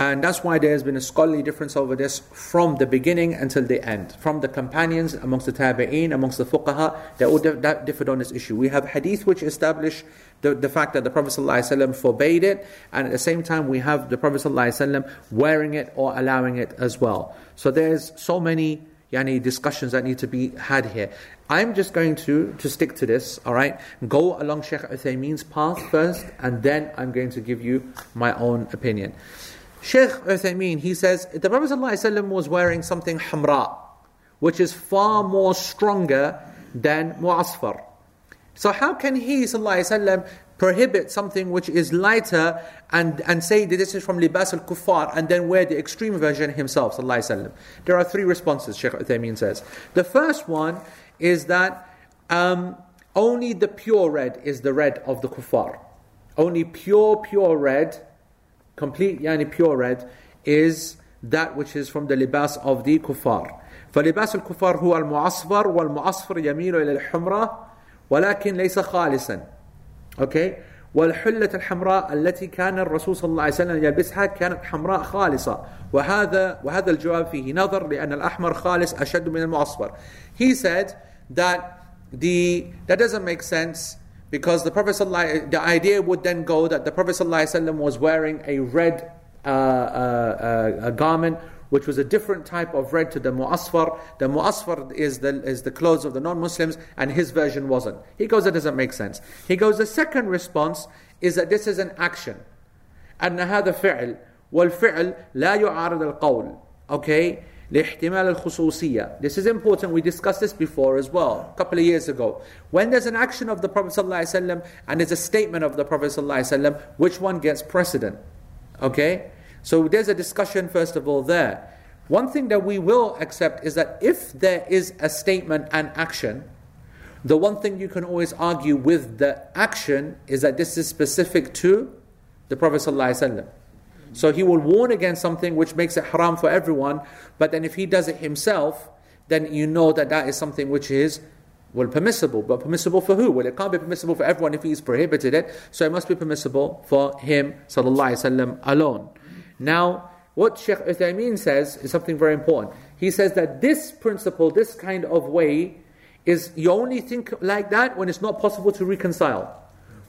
And that's why there has been a scholarly difference over this from the beginning until the end. From the companions, amongst the tabi'een, amongst the fuqaha, they all differed on this issue. We have hadith which establish the, the fact that the Prophet ﷺ forbade it, and at the same time we have the Prophet ﷺ wearing it or allowing it as well. So there's so many yani, discussions that need to be had here. I'm just going to, to stick to this, alright? Go along Sheikh Uthaymeen's path first, and then I'm going to give you my own opinion. Sheikh Uthaymeen, he says, the Prophet ﷺ was wearing something hamra, which is far more stronger than mu'asfar. So how can he ﷺ prohibit something which is lighter and, and say that this is from libas al-kuffar and then wear the extreme version himself ﷺ. There are three responses, Shaykh Uthaymeen says. The first one is that um, only the pure red is the red of the kuffar. Only pure, pure red, complete yani pure red, is that which is from the libas of the kuffar. فلباس الكفار هو المعصفر والمعصفر يميل إلى الحمرة ولكن ليس خالصا اوكي والحلة الحمراء التي كان الرسول صلى الله عليه وسلم يلبسها كانت حمراء خالصة وهذا وهذا الجواب فيه نظر لأن الأحمر خالص أشد من المعصفر he said that the that doesn't make sense because the Prophet ﷺ, the idea would then go that the Prophet ﷺ was wearing a red uh, uh, uh, a garment which was a different type of red to the mu'asfar. The mu'asfar is the, is the clothes of the non-Muslims and his version wasn't. He goes, that doesn't make sense. He goes, the second response is that this is an action. أن هذا فعل والفعل لا يعارض القول. Okay? لاحتمال الخصوصية. This is important. We discussed this before as well, a couple of years ago. When there's an action of the Prophet ﷺ and there's a statement of the Prophet ﷺ, which one gets precedent? Okay? So there's a discussion, first of all, there. One thing that we will accept is that if there is a statement and action, the one thing you can always argue with the action is that this is specific to the Prophet. ﷺ. So he will warn against something which makes it haram for everyone, but then if he does it himself, then you know that that is something which is well permissible. But permissible for who? Well, it can't be permissible for everyone if he's prohibited it, so it must be permissible for him وسلم, alone. Now, what Sheikh Uthaymeen says is something very important. He says that this principle, this kind of way, is you only think like that when it's not possible to reconcile.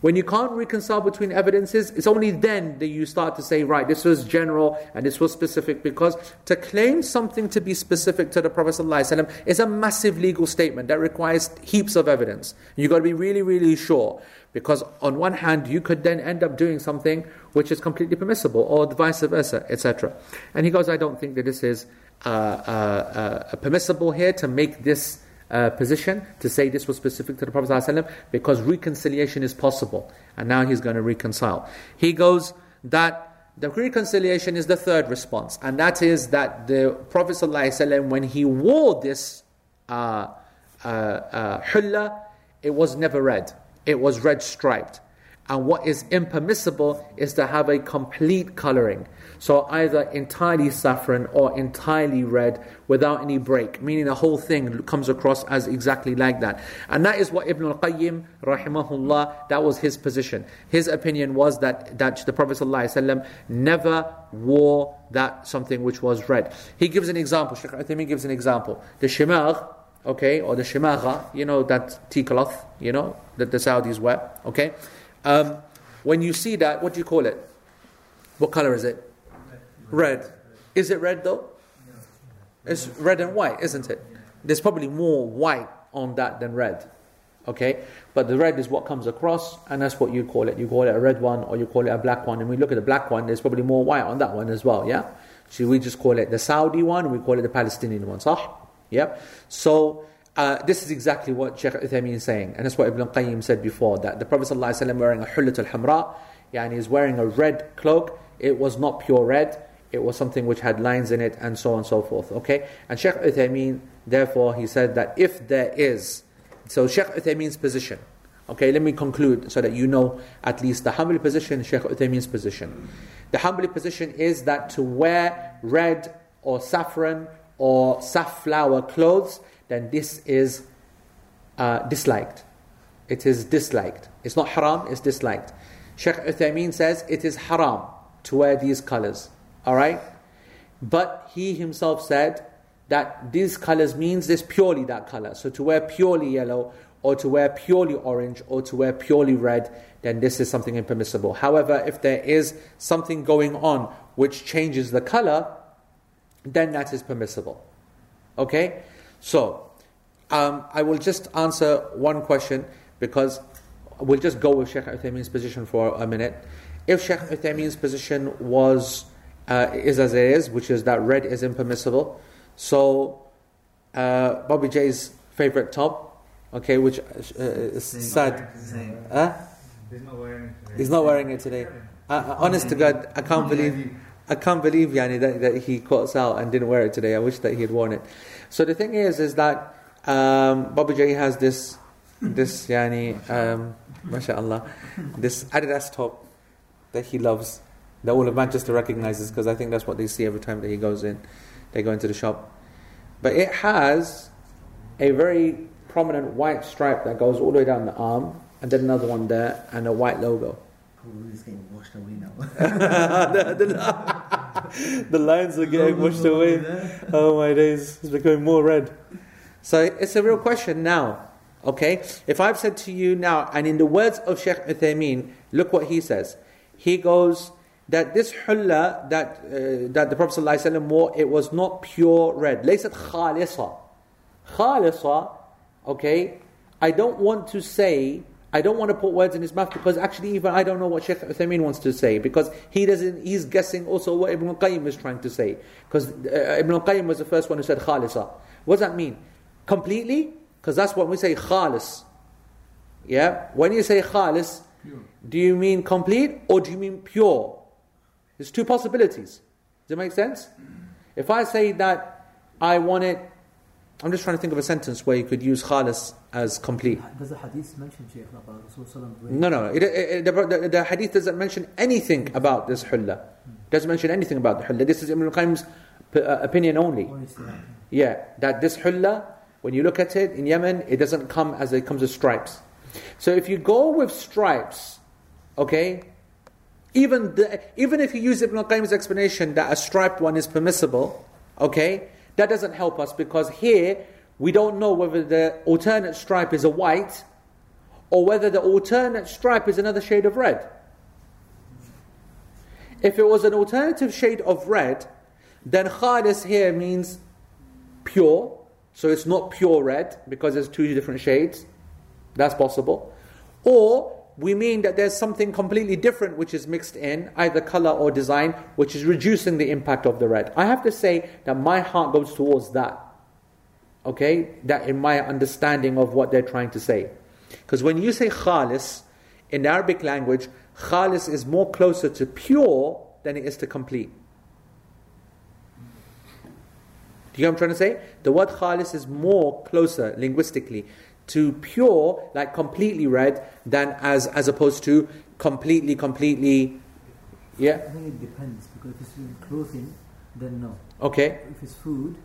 When you can't reconcile between evidences, it's only then that you start to say, right, this was general and this was specific. Because to claim something to be specific to the Prophet ﷺ is a massive legal statement that requires heaps of evidence. You've got to be really, really sure. Because on one hand, you could then end up doing something which is completely permissible, or vice versa, etc. And he goes, I don't think that this is uh, uh, uh, permissible here to make this uh, position to say this was specific to the Prophet ﷺ because reconciliation is possible. And now he's going to reconcile. He goes that the reconciliation is the third response, and that is that the Prophet ﷺ, when he wore this uh, uh, uh, it was never red, it was red striped. And what is impermissible is to have a complete coloring. So either entirely saffron or entirely red without any break, meaning the whole thing comes across as exactly like that. And that is what Ibn al-Qayyim, rahimahullah, that was his position. His opinion was that, that the Prophet ﷺ never wore that something which was red. He gives an example, Shaykh Uthaymeen gives an example. The shimagh, okay, or the shimagha, you know, that tea cloth, you know, that the Saudis wear, okay. Um, when you see that, what do you call it? What color is it? red. Is it red though? It's red and white, isn't it? There's probably more white on that than red. Okay? But the red is what comes across, and that's what you call it. You call it a red one or you call it a black one. And we look at the black one, there's probably more white on that one as well, yeah? So we just call it the Saudi one, we call it the Palestinian one, sah? Yep. So uh, this is exactly what Sheikh Uthaymeen is saying, and that's what Ibn Qayyim said before that the Prophet ﷺ wearing a hulat al hamra, yeah, and he's wearing a red cloak, it was not pure red it was something which had lines in it and so on and so forth. Okay? And Sheikh Uthaymeen, therefore, he said that if there is, so Sheikh Uthaymeen's position, okay, let me conclude so that you know at least the Hanbali position, Sheikh Uthaymeen's position. The Hanbali position is that to wear red or saffron or safflower clothes, then this is uh, disliked. It is disliked. It's not haram, it's disliked. Sheikh Uthaymeen says it is haram to wear these colors. Alright? But he himself said that these colors means this purely that color. So to wear purely yellow or to wear purely orange or to wear purely red, then this is something impermissible. However, if there is something going on which changes the color, then that is permissible. Okay? So, um, I will just answer one question because we'll just go with Sheikh Uthaymeen's position for a minute. If Sheikh Uthaymeen's position was uh, is as it is, which is that red is impermissible, so uh, Bobby J's favorite top, okay, which uh, is sad. Same. Huh? He's not wearing it today. He's not wearing it today. Uh, uh, honest to God, I can't believe. I can't believe Yani that, that he caught out and didn't wear it today. I wish that he had worn it. So the thing is, is that um, Bobby J has this, this Yani, um, mashallah, this Adidas top that he loves, that all of Manchester recognizes because I think that's what they see every time that he goes in. They go into the shop, but it has a very prominent white stripe that goes all the way down the arm, and then another one there, and a white logo. Probably is getting washed away now. (laughs) (laughs) the, the- the lines are getting washed away. Oh my days, it's becoming more red. So it's a real question now. Okay? If I've said to you now, and in the words of Sheikh Uthaymeen, look what he says. He goes that this hulla that, uh, that the Prophet ﷺ wore, it was not pure red. Laysat khalisa. Khalisa, okay, I don't want to say, I don't want to put words in his mouth because actually even I don't know what Sheikh Uthaymeen wants to say because he doesn't, he's guessing also what Ibn al-Qayyim is trying to say. Because uh, Ibn al-Qayyim was the first one who said khalisa. What does that mean? Completely? Because that's what we say khalis. Yeah? When you say khalis, pure. do you mean complete or do you mean pure? There's two possibilities. Does it make sense? If I say that I want it, I'm just trying to think of a sentence where you could use khalis as complete. Does the hadith mention Shaykh about Rasulullah No, no, it, it, the, the, the hadith doesn't mention anything about this hulla. Doesn't mention anything about the hulla. This is Ibn al-Qayyim's p- uh, opinion only. Yeah, that this hulla, when you look at it in Yemen, it doesn't come as it comes as stripes. So if you go with stripes, okay, even the, even if you use Ibn al-Qayyim's explanation that a striped one is permissible, okay, that doesn't help us because here we don't know whether the alternate stripe is a white or whether the alternate stripe is another shade of red. If it was an alternative shade of red, then khalis here means pure, so it's not pure red because there's two different shades. That's possible. Or we mean that there's something completely different which is mixed in, either color or design, which is reducing the impact of the red. I have to say that my heart goes towards that. Okay? That in my understanding of what they're trying to say. Because when you say khalis, in Arabic language, khalis is more closer to pure than it is to complete. Do you know what I'm trying to say? The word khalis is more closer linguistically to pure, like completely red, than as as opposed to completely, completely. Yeah. I think it depends because if it's in clothing, then no. Okay. If it's food.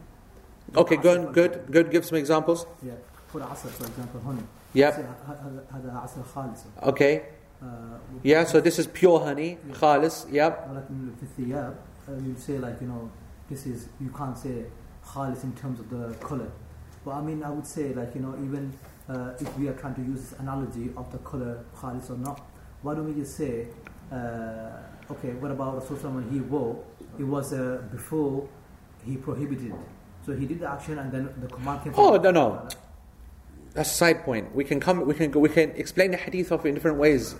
Okay, good, good, good. Give some examples. Yeah, for asr, for example, honey. Yeah. Okay. Uh, yeah, so this is pure honey, yeah. khalis. Yep. Well, you say like you know, this is you can't say khalis in terms of the color, but I mean I would say like you know even uh, if we are trying to use this analogy of the color khalis or not, why don't we just say, uh, okay, what about Rasulullah when he wore? It was uh, before he prohibited. So he did the action and then the command came Oh, no, no. That's a side point. We can come, we can go, we can explain the hadith of in different ways.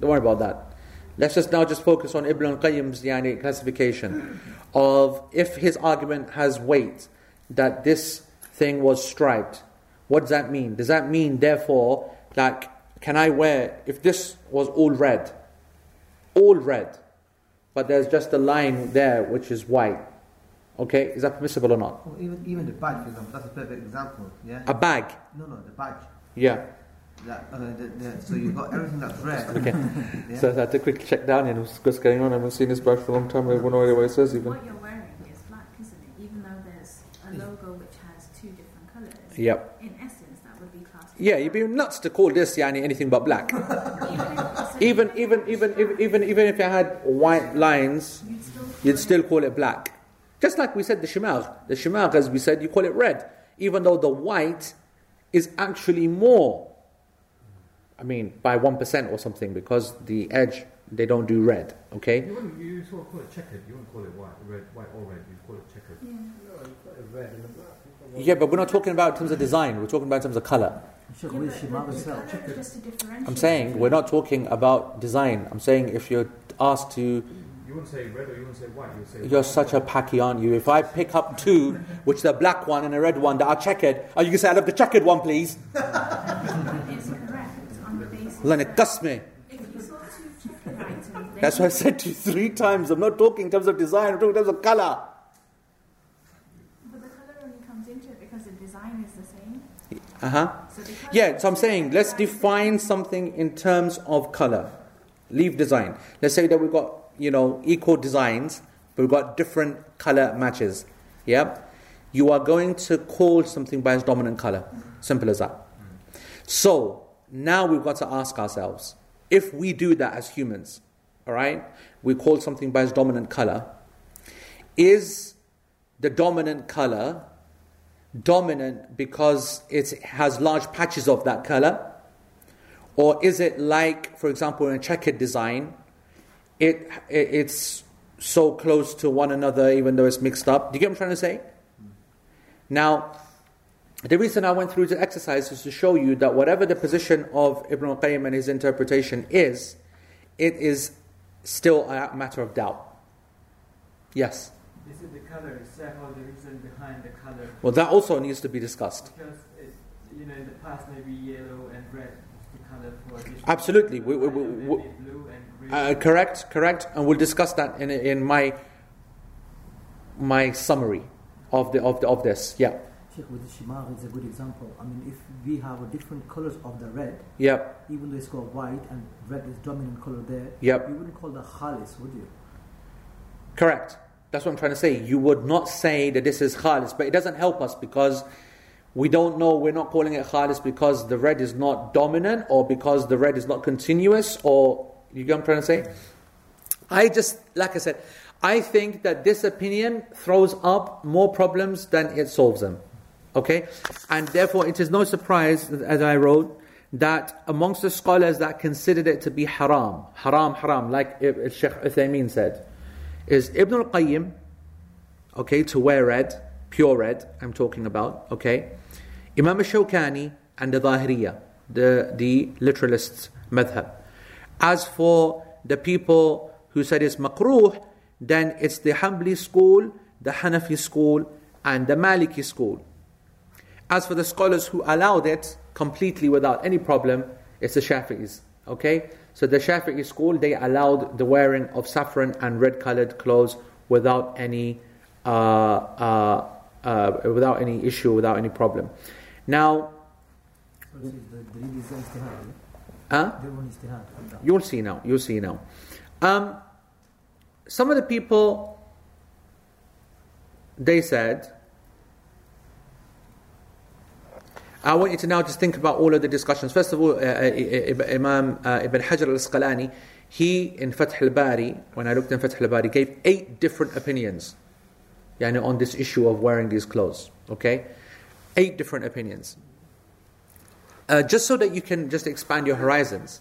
Don't worry about that. Let's just now just focus on Ibn al-Qayyim's yani, classification of if his argument has weight that this thing was striped what does that mean? Does that mean therefore like can I wear if this was all red, all red, but there's just a line there which is white? Okay, is that permissible or not? Or even even the badge, for example, that's a perfect example. Yeah. A bag. No, no, the badge. Yeah. That, uh, the, the, so you've got everything that's red. (laughs) Okay. (laughs) Yeah. So I had to quickly check down and what's what's going on. I haven't seen this badge for a long time. I have no idea what it says even. What you're wearing is black, isn't it? Even though there's a logo which has two different colours. Yep. In essence, that would be classed. as Yeah, you'd be nuts to call this yani anything but black. Even if it's Even even even even even even if it had white lines, You'd still. call it black. Just like we said the shimagh. The shimagh, as we said, you call it red, even though the white is actually more. I mean, by one percent or something, because the edge They don't do red. Okay. You, wouldn't, you sort of call it checkered. You wouldn't call it white, red, white or red. You call it checkered. Yeah. Yeah, but we're not talking about in terms of design. We're talking about in terms of color. Yeah, with but Shimagh the- the itself, colour is just to differentiate. I'm saying we're not talking about design. I'm saying if you're asked to, You wouldn't say red or you wouldn't say white. You would say you're white. such a packy, aren't you? If I pick up two, which the black one and a red one that are checkered, are you gonna say I love the checkered one, please? It's correct on the basis. Then it that me. If you saw two checkered items, That's why I said to you three times. I'm not talking in terms of design. I'm talking in terms of color. But the colour only comes into it because the design is the same. Uh huh. Yeah, so I'm saying let's define something in terms of color. Leave design. Let's say that we've got, you know, equal designs, but we've got different color matches. Yeah? You are going to call something by its dominant color. Simple as that. So now we've got to ask ourselves if we do that as humans, all right, we call something by its dominant color, is the dominant color dominant because it has large patches of that color? Or is it like, for example, in a checkered design, it, it it's so close to one another even though it's mixed up? Do you get what I'm trying to say? Now, the reason I went through the exercise is to show you that whatever the position of Ibn al-Qayyim and his interpretation is, it is still a matter of doubt. Yes. This is it the color itself or the reason behind the color? Well, that also needs to be discussed. Because it, you know, in the past maybe yellow and red was the color for. Absolutely. We- we- we- we- blue and green. Uh, correct, correct, and we'll discuss that in, in my my summary of the of the, of this. Yeah, Sheikh, with the Shimagh is a good example. I mean, if we have a different colors of the red, yeah, even though it's called white and red is dominant color there, Yep. you wouldn't call that khalis, would you? correct. That's what I'm trying to say. You would not say that this is khalis, but it doesn't help us because we don't know. We're not calling it khalis because the red is not dominant, or because the red is not continuous, or you get what I'm trying to say. I just, like I said, I think that this opinion throws up more problems than it solves them. Okay? And therefore, it is no surprise, as I wrote, that amongst the scholars that considered it to be haram, haram, haram, like Sheikh Uthaymeen said, is Ibn al Qayyim, okay, to wear red, pure red, I'm talking about, okay, Imam Shawkani, and the Zahiriya, the, the literalists' madhab. As for the people who said it's makruh, then it's the Hanbali school, the Hanafi school, and the Maliki school. As for the scholars who allowed it completely without any problem, it's the Shafi'is. Okay? So the Shafi'i school, they allowed the wearing of saffron and red colored clothes without any, uh, uh, uh, without any issue, without any problem. Now, huh? You'll see now. You'll see now. Um, some of the people, they said, I want you to now just think about all of the discussions. First of all, uh, uh, Imam uh, Ibn Hajar al-Asqalani, he in Fath al-Bari, when I looked in Fath al-Bari, gave eight different opinions yani, on this issue of wearing these clothes. Okay? Eight different opinions. Uh, just so that you can just expand your horizons.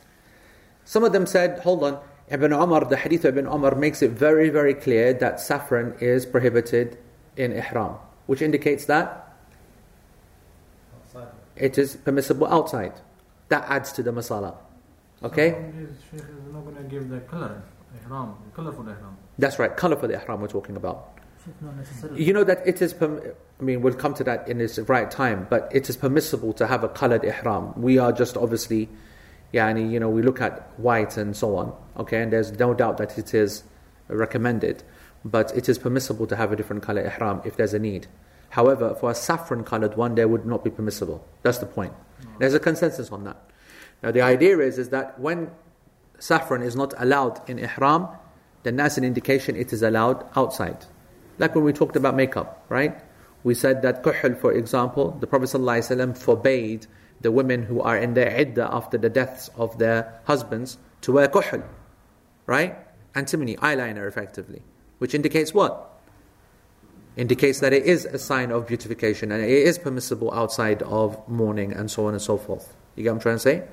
Some of them said, hold on, Ibn Umar, the hadith of Ibn Umar makes it very, very clear that saffron is prohibited in ihram, which indicates that. It is permissible outside. That adds to the masala. Okay? So from this, Sheikh is not going to give the color, ihram, colorful ihram. That's right, color for the ihram we're talking about. Not. You know that it is, perm- I mean, we'll come to that in its right time, but it is permissible to have a colored ihram. We are just obviously, yani, you know, we look at white and so on, okay, and there's no doubt that it is recommended, but it is permissible to have a different color ihram if there's a need. However, for a saffron colored one, there would not be permissible. That's the point. There's a consensus on that. Now, the idea is, is that when saffron is not allowed in ihram, then that's an indication it is allowed outside. Like when we talked about makeup, right? We said that kuhl, for example, the Prophet ﷺ forbade the women who are in their iddah after the deaths of their husbands to wear kuhl, right? Antimony, eyeliner effectively. Which indicates what? Indicates that it is a sign of beautification and it is permissible outside of mourning and so on and so forth. You get what I'm trying to say?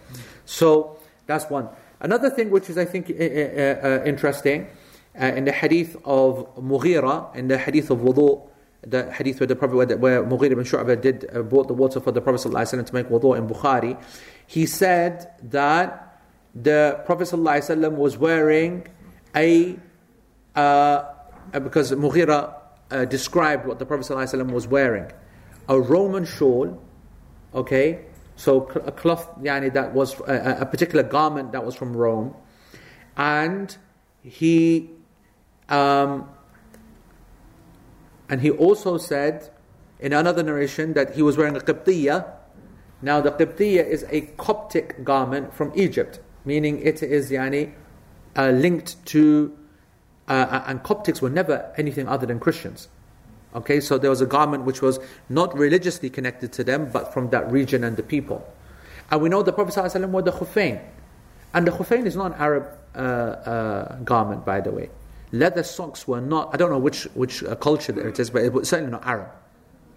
So, that's one. Another thing which is, I think, uh, uh, interesting uh, in the hadith of Mughira, in the hadith of wudu, the hadith where the Prophet, where, Mughira bin Shu'bah did uh, brought the water for the Prophet ﷺ to make wudu in Bukhari, he said that the Prophet ﷺ was wearing a, uh, because Mughira uh, described what the Prophet ﷺ was wearing, a Roman shawl, okay, so a cloth yani, that was a, a particular garment that was from Rome, and he um, and he also said in another narration that he was wearing a qibtiyya. Now the qibtiyya is a Coptic garment from Egypt, meaning it is yani, uh, linked to, uh, and Coptics were never anything other than Christians. Okay, so there was a garment which was not religiously connected to them, but from that region and the people. And we know the Prophet ﷺ wore the khufain. And the khufain is not an Arab uh, uh, garment, by the way. Leather socks were not, I don't know which, which uh, culture it is, but it was certainly not Arab.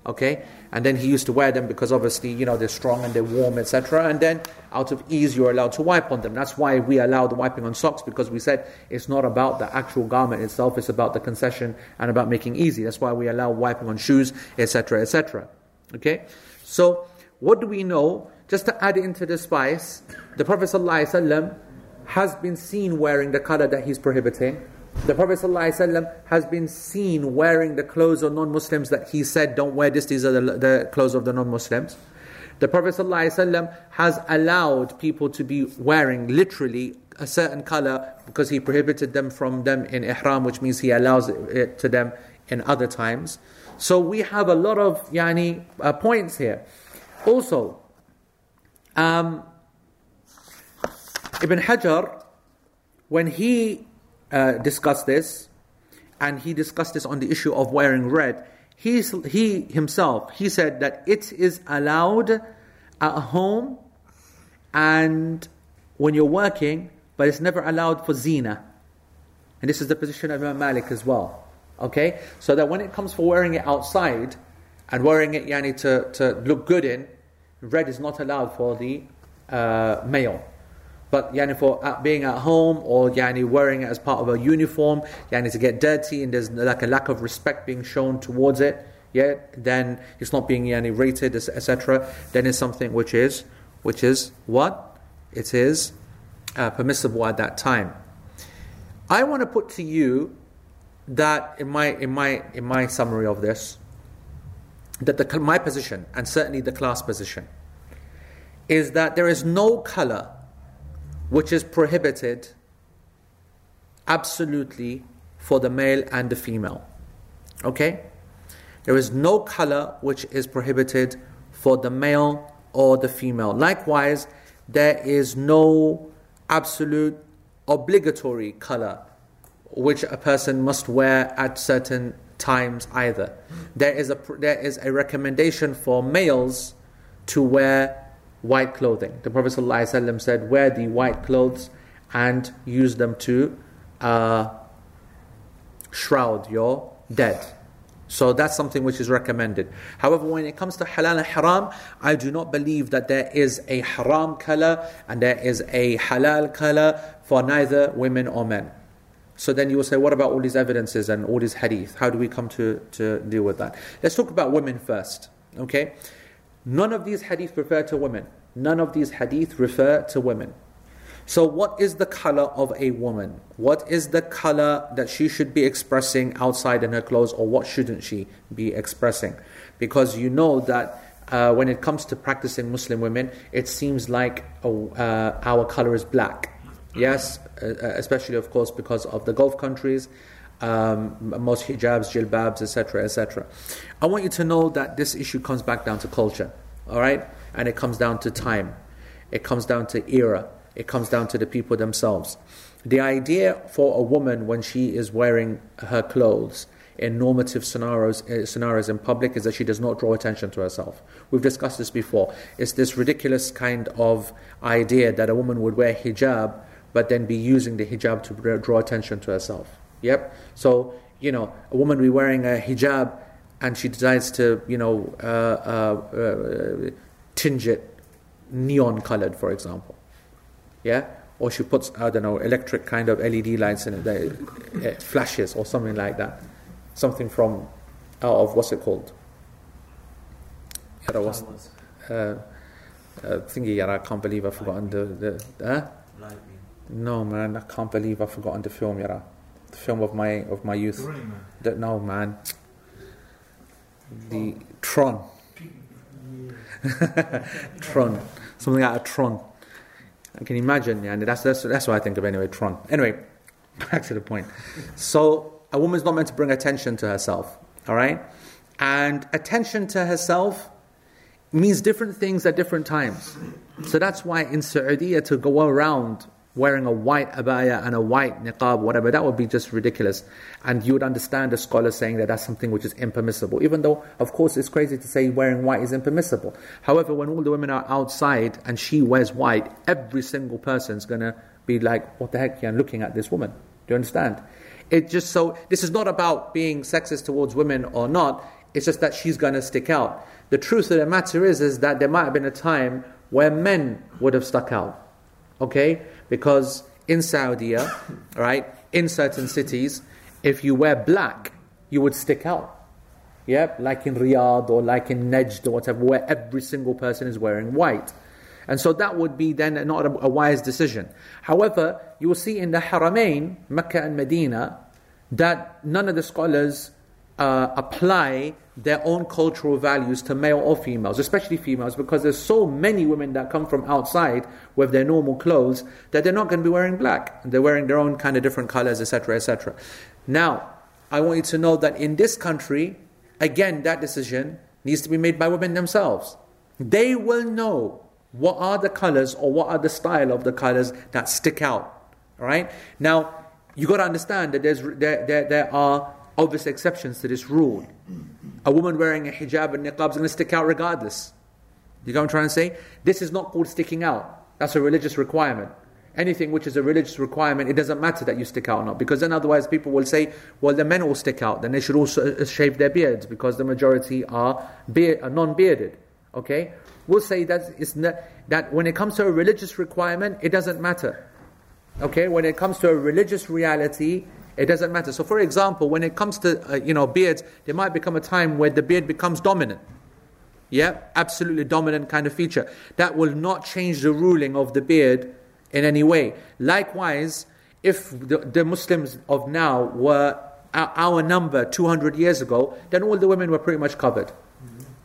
Okay? And then he used to wear them because obviously, you know, they're strong and they're warm, etc. And then out of ease, you're allowed to wipe on them. That's why we allow the wiping on socks because we said it's not about the actual garment itself, it's about the concession and about making easy. That's why we allow wiping on shoes, etc., etc. Okay? So, what do we know? Just to add into the spice, the Prophet ﷺ has been seen wearing the color that he's prohibiting. The Prophet ﷺ has been seen wearing the clothes of non Muslims that he said, don't wear this, these are the, the clothes of the non Muslims. The Prophet ﷺ has allowed people to be wearing literally a certain color because he prohibited them from them in ihram, which means he allows it to them in other times. So we have a lot of yani uh, points here. Also, um, Ibn Hajar, when he uh, discussed this, and he discussed this on the issue of wearing red. He, he himself, he said that it is allowed at home and when you're working, but it's never allowed for zina. And this is the position of Imam Malik as well. Okay? So that when it comes for wearing it outside and wearing it yani, to, to look good in, red is not allowed for the uh, male. But yani for being at home or yani wearing it as part of a uniform, yani to get dirty and there's like a lack of respect being shown towards it, yeah, then it's not being yani rated, etc. Then it's something which is, which is what? It is uh, permissible at that time. I want to put to you that in my in my in my summary of this, that the my position and certainly the class position is that there is no color which is prohibited absolutely for the male and the female. Okay? There is no color which is prohibited for the male or the female. Likewise, there is no absolute obligatory color which a person must wear at certain times either. There is a, there is a recommendation for males to wear white clothing. The Prophet ﷺ said, Wear the white clothes and use them to uh, shroud your dead. So that's something which is recommended. However, when it comes to halal and haram, I do not believe that there is a haram color and there is a halal color for neither women or men. So then you will say, what about all these evidences and all these hadith? How do we come to, to deal with that? Let's talk about women first. Okay? None of these hadith refer to women. None of these hadith refer to women. So, what is the color of a woman? What is the color that she should be expressing outside in her clothes, or what shouldn't she be expressing? Because you know that uh, when it comes to practicing Muslim women, it seems like oh, uh, our color is black. Yes, uh, especially, of course, because of the Gulf countries, um, most hijabs, jilbabs, etc., etc. I want you to know that this issue comes back down to culture, all right? And it comes down to time, it comes down to era, it comes down to the people themselves. The idea for a woman when she is wearing her clothes in normative scenarios, uh, scenarios in public is that she does not draw attention to herself. We've discussed this before. It's this ridiculous kind of idea that a woman would wear hijab but then be using the hijab to draw attention to herself. Yep. So, you know, a woman be wearing a hijab and she decides to, you know, uh, uh, uh, tinge it neon colored, for example. Yeah? or she puts I don't know electric kind of LED lights in it that it, flashes or something like that, something from out of what's it called? Yara, what's, uh, uh, thingy, yara, I can't believe I've forgotten the the. Huh? No man, I can't believe I've forgotten the film, yara. The film of my of my youth. The Running Man. The, no man. The Tron. (laughs) Tron. Something out of Tron. I can imagine, yeah, and that's, that's, that's what I think of anyway, Tron. Anyway, (laughs) back to the point. So, a woman's not meant to bring attention to herself, all right? And attention to herself means different things at different times. So that's why in Saudi to go around wearing a white abaya and a white niqab, whatever, that would be just ridiculous. And you would understand a scholar saying that that's something which is impermissible, even though, of course, it's crazy to say wearing white is impermissible. However, when all the women are outside and she wears white, every single person's going to be like, what the heck, you're looking at this woman. Do you understand? It just so, this is not about being sexist towards women or not, it's just that she's going to stick out. The truth of the matter is, is that there might have been a time where men would have stuck out. Okay? Because in Saudi, right, in certain cities, if you wear black, you would stick out. Yeah, like in Riyadh or like in Najd or whatever, where every single person is wearing white. And so that would be then not a, a wise decision. However, you will see in the Haramain, Mecca and Medina, that none of the scholars uh, apply their own cultural values to male or females, especially females, because there's so many women that come from outside with their normal clothes that they're not going to be wearing black. They're wearing their own kind of different colors, etc., etc. Now, I want you to know that in this country, again, that decision needs to be made by women themselves. They will know what are the colors or what are the style of the colors that stick out. All right. Now, you got to understand that there's there, there, there are obvious exceptions to this rule. A woman wearing a hijab and niqab is going to stick out regardless. You know what I'm trying to say? This is not called sticking out. That's a religious requirement. Anything which is a religious requirement, it doesn't matter that you stick out or not. Because then otherwise people will say, well, the men will stick out. Then they should also uh, shave their beards because the majority are, beard, are non-bearded. Okay? We'll say that, it's not, that when it comes to a religious requirement, it doesn't matter. Okay? When it comes to a religious reality, it doesn't matter. So, for example, when it comes to uh, you know beards, there might become a time where the beard becomes dominant. Yeah, absolutely dominant kind of feature. That will not change the ruling of the beard in any way. Likewise, if the, the Muslims of now were our, our number 200 years ago, then all the women were pretty much covered.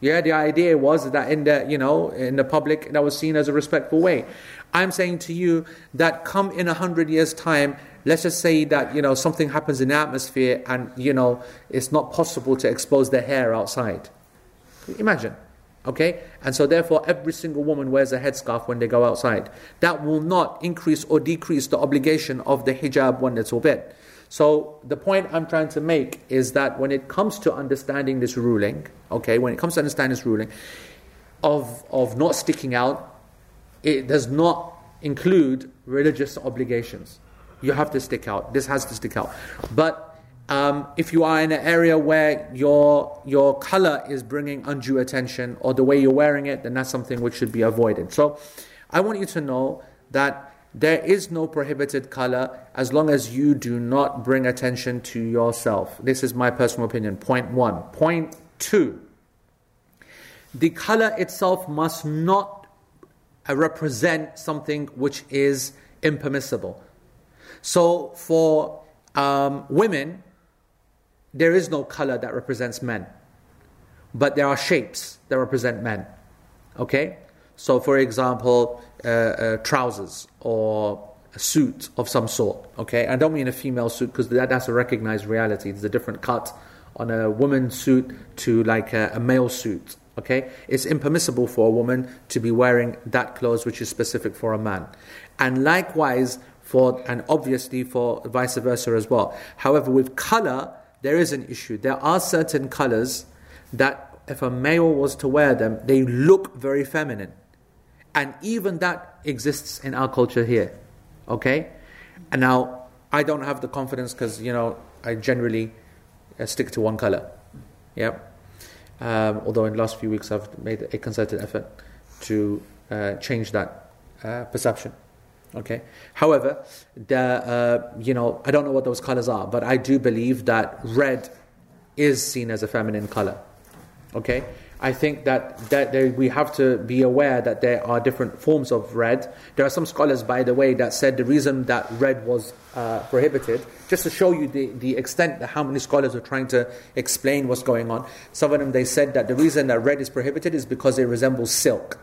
Yeah, the idea was that in the you know in the public that was seen as a respectful way. I'm saying to you that come in a hundred years' time, let's just say that you know something happens in the atmosphere and you know it's not possible to expose their hair outside. Imagine. Okay? And so therefore every single woman wears a headscarf when they go outside. That will not increase or decrease the obligation of the hijab one little bit. So the point I'm trying to make is that when it comes to understanding this ruling, okay, when it comes to understanding this ruling of, of not sticking out, it does not include religious obligations. You have to stick out. This has to stick out. But um, if you are in an area where your your color is bringing undue attention or the way you're wearing it, then that's something which should be avoided. So, I want you to know that there is no prohibited color as long as you do not bring attention to yourself. This is my personal opinion. Point one. Point two. The color itself must not uh, represent something which is impermissible. So, for um, women, there is no color that represents men, but there are shapes that represent men. Okay? So, for example, uh, uh, trousers or a suit of some sort. Okay? I don't mean a female suit because that, that's a recognized reality. There's a different cut on a woman's suit to like a, a male suit. Okay? It's impermissible for a woman to be wearing that clothes which is specific for a man. And likewise, for and obviously for vice versa as well. However, with color, there is an issue. There are certain colors that, if a male was to wear them, they look very feminine. And even that exists in our culture here. Okay? And now, I don't have the confidence because, you know, I generally uh, stick to one color. Yeah? Um, although in the last few weeks I've made a concerted effort to uh, change that uh, perception. Okay. However, the, uh, you know, I don't know what those colors are, but I do believe that red is seen as a feminine color. Okay. I think that, that there, we have to be aware that there are different forms of red. There are some scholars, by the way, that said the reason that red was uh, prohibited, just to show you the, the extent that how many scholars are trying to explain what's going on. Some of them they said that the reason that red is prohibited is because it resembles silk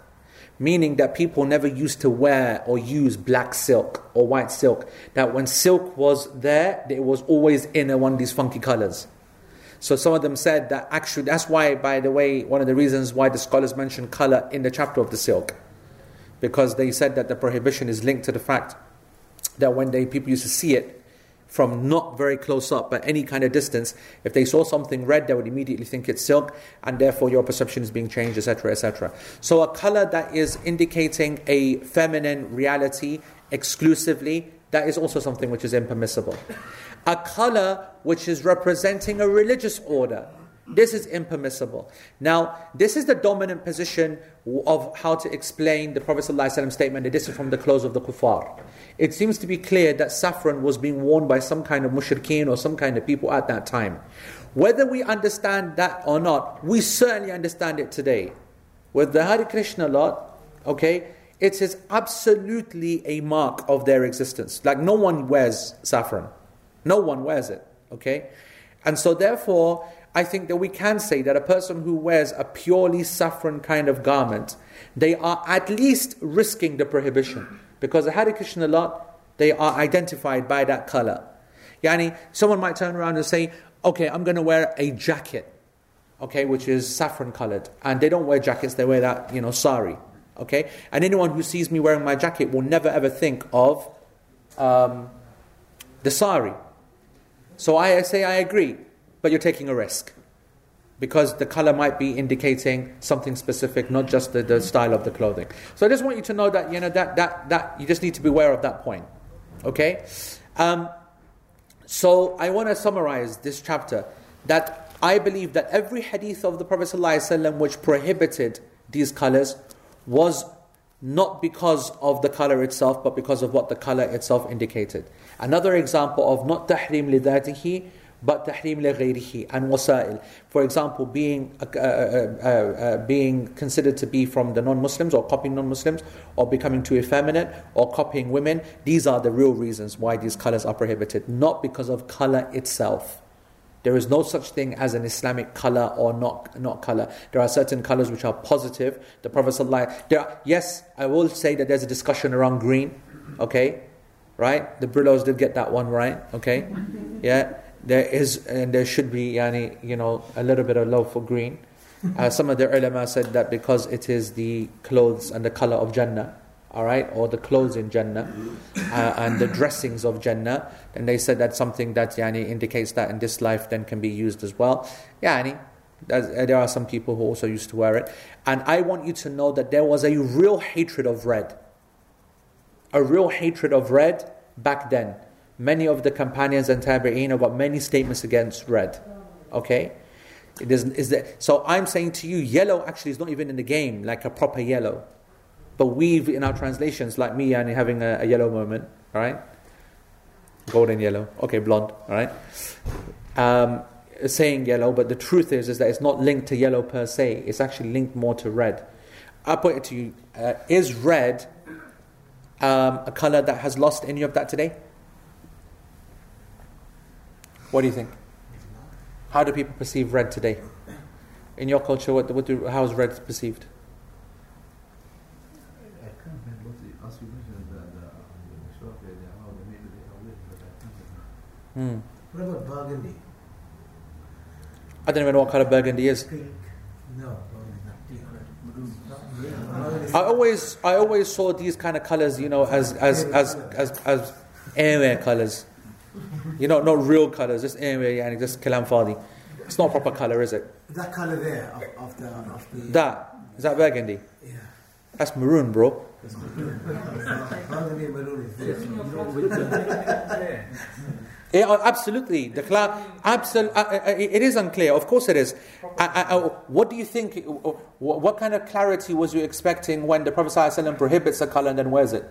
meaning that people never used to wear or use black silk or white silk. That when silk was there, it was always in one of these funky colors. So some of them said that actually, that's why, by the way, one of the reasons why the scholars mention color in the chapter of the silk. Because they said that the prohibition is linked to the fact that when they, people used to see it, from not very close up, but any kind of distance, if they saw something red, they would immediately think it's silk, and therefore your perception is being changed, etc., etc. So a color that is indicating a feminine reality exclusively, that is also something which is impermissible. A color which is representing a religious order, this is impermissible. Now, this is the dominant position of how to explain the Prophet ﷺ statement that this is from the clothes of the kuffar. It seems to be clear that saffron was being worn by some kind of mushrikeen or some kind of people at that time. Whether we understand that or not, we certainly understand it today. With the Hare Krishna lot, okay, it is absolutely a mark of their existence. Like no one wears saffron. No one wears it, okay? And so therefore, I think that we can say that a person who wears a purely saffron kind of garment, they are at least risking the prohibition. Because the Hare Krishna lot, they are identified by that color. Yani, someone might turn around and say, okay, I'm going to wear a jacket, okay, which is saffron colored. And they don't wear jackets, they wear that, you know, sari, okay? And anyone who sees me wearing my jacket will never ever think of um, the sari. So I say, I agree but you're taking a risk because the color might be indicating something specific, not just the, the style of the clothing. So I just want you to know that you know that that that you just need to be aware of that point. Okay. Um, so I want to summarize this chapter that I believe that every hadith of the Prophet ﷺ which prohibited these colors was not because of the color itself, but because of what the color itself indicated. Another example of not tahrim lidatihi, but tahrim لغيره and wasail. For example, being uh, uh, uh, uh, being considered to be from the non-Muslims or copying non-Muslims or becoming too effeminate or copying women. These are the real reasons why these colors are prohibited, not because of color itself. There is no such thing as an Islamic color or not not color. There are certain colors which are positive. The Prophet ﷺ, there are, yes, I will say that there's a discussion around green, okay, right? The Barelvis did get that one right, okay, yeah there is and there should be yani, you know a little bit of love for green. Uh, some of the ulama said that because it is the clothes and the color of Jannah, all right, or the clothes in Jannah uh, and the dressings of Jannah, then they said that something that yani, indicates that in this life then can be used as well. Yani, uh, there are some people who also used to wear it. And I want you to know that there was a real hatred of red. A real hatred of red back then. Many of the companions and tabi'een have got many statements against red. Okay? It is, is that, so I'm saying to you, yellow actually is not even in the game, like a proper yellow. But we've, in our translations, like me and having a, a yellow moment, all right? Golden yellow, okay, blonde, all right? Um, saying yellow, but the truth is, is that it's not linked to yellow per se. It's actually linked more to red. I put it to you: uh, Is red um, a color that has lost any of that today? What do you think? How do people perceive red today? In your culture, what, what do, how is red perceived? Hmm. What about burgundy? I don't even know what color burgundy is. Pink? No, I always, I always saw these kind of colors, you know, as as as as, as airwear colors. (laughs) You know, not real colors, just airwear, yani just kalam fadi. It's not proper color, is it? That color there of, of the of the That is that burgundy. yeah. That's maroon, bro. Burgundy and maroon is there. You know, with the, Yeah, oh, absolutely. The cloud, absolutely. Uh, uh, it is unclear. Of course, it is. Uh, uh, uh, what do you think? uh, uh, What kind of clarity was you expecting when the Prophet ﷺ prohibits a color and then wears it?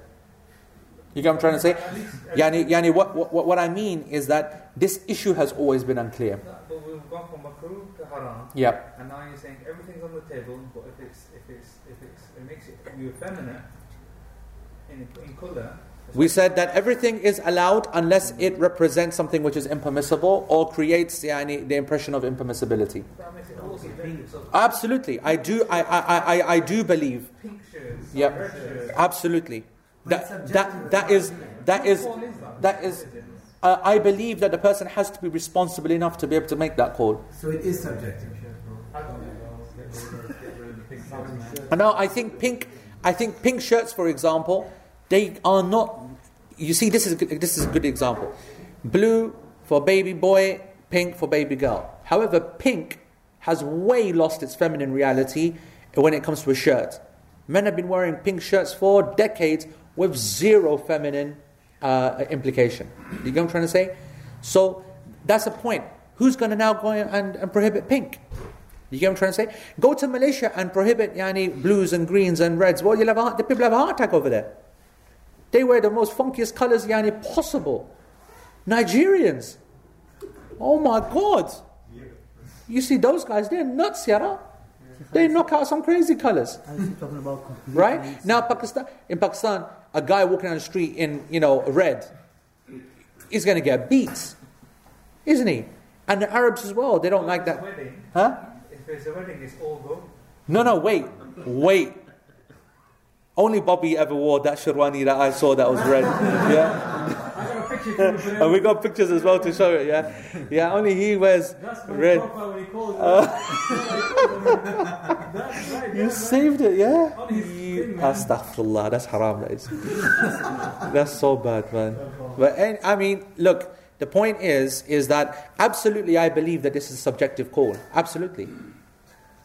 You get what I'm trying to say? At least, at Yani, yani what, what, what I mean is that this issue has always been unclear. But we've gone from makruh to haram, Yep. and now you're saying everything's on the table, but if it's if it's if it's it makes it you effeminate in in colour. We said that everything is allowed unless it represents something which is impermissible or creates yani, the impression of impermissibility. That makes it all subjective. So Absolutely. I do, I, I, I, I do believe. pink shirts, Yep. shirts. Absolutely. That, that, that is, that is, that? is, uh, I believe that the person has to be responsible enough to be able to make that call. So it is subjective. I don't know. Get rid of- get rid of the pink shirts, man. And now I think pink, I think pink shirts, for example, they are not. You see, this is a good, this is a good example. Blue for baby boy, pink for baby girl. However, pink has way lost its feminine reality when it comes to a shirt. Men have been wearing pink shirts for decades with zero feminine uh, implication. You get what I'm trying to say? So that's a point. Who's going to now go and, and prohibit pink? You get what I'm trying to say? Go to Malaysia and prohibit yani, blues and greens and reds. Well, you'll have a, the people have a heart attack over there. They wear the most funkiest colors yani, possible. Nigerians. Oh my God. You see those guys, they're nuts, Yara. They knock out some crazy colors. I was talking about complete Right? Now Pakistan in Pakistan, a guy walking down the street in, you know, red, he's gonna get beat. Isn't he? And the Arabs as well, they don't like If it's a that. Wedding, Huh? if it's a wedding, it's all go. No, no, wait, wait. Only Bobby ever wore that sherwani that I saw that was red. (laughs) Yeah, (laughs) and we got pictures as well to show it. Yeah, yeah. Only he wears red. profile when he calls (laughs) oh. That's right. You right. saved it, yeah. On his You, thing, man. astaghfirullah, that's haram. That is. (laughs) that's so bad, man. But and, I mean, look. The point is, is that absolutely, I believe that this is a subjective call. Absolutely,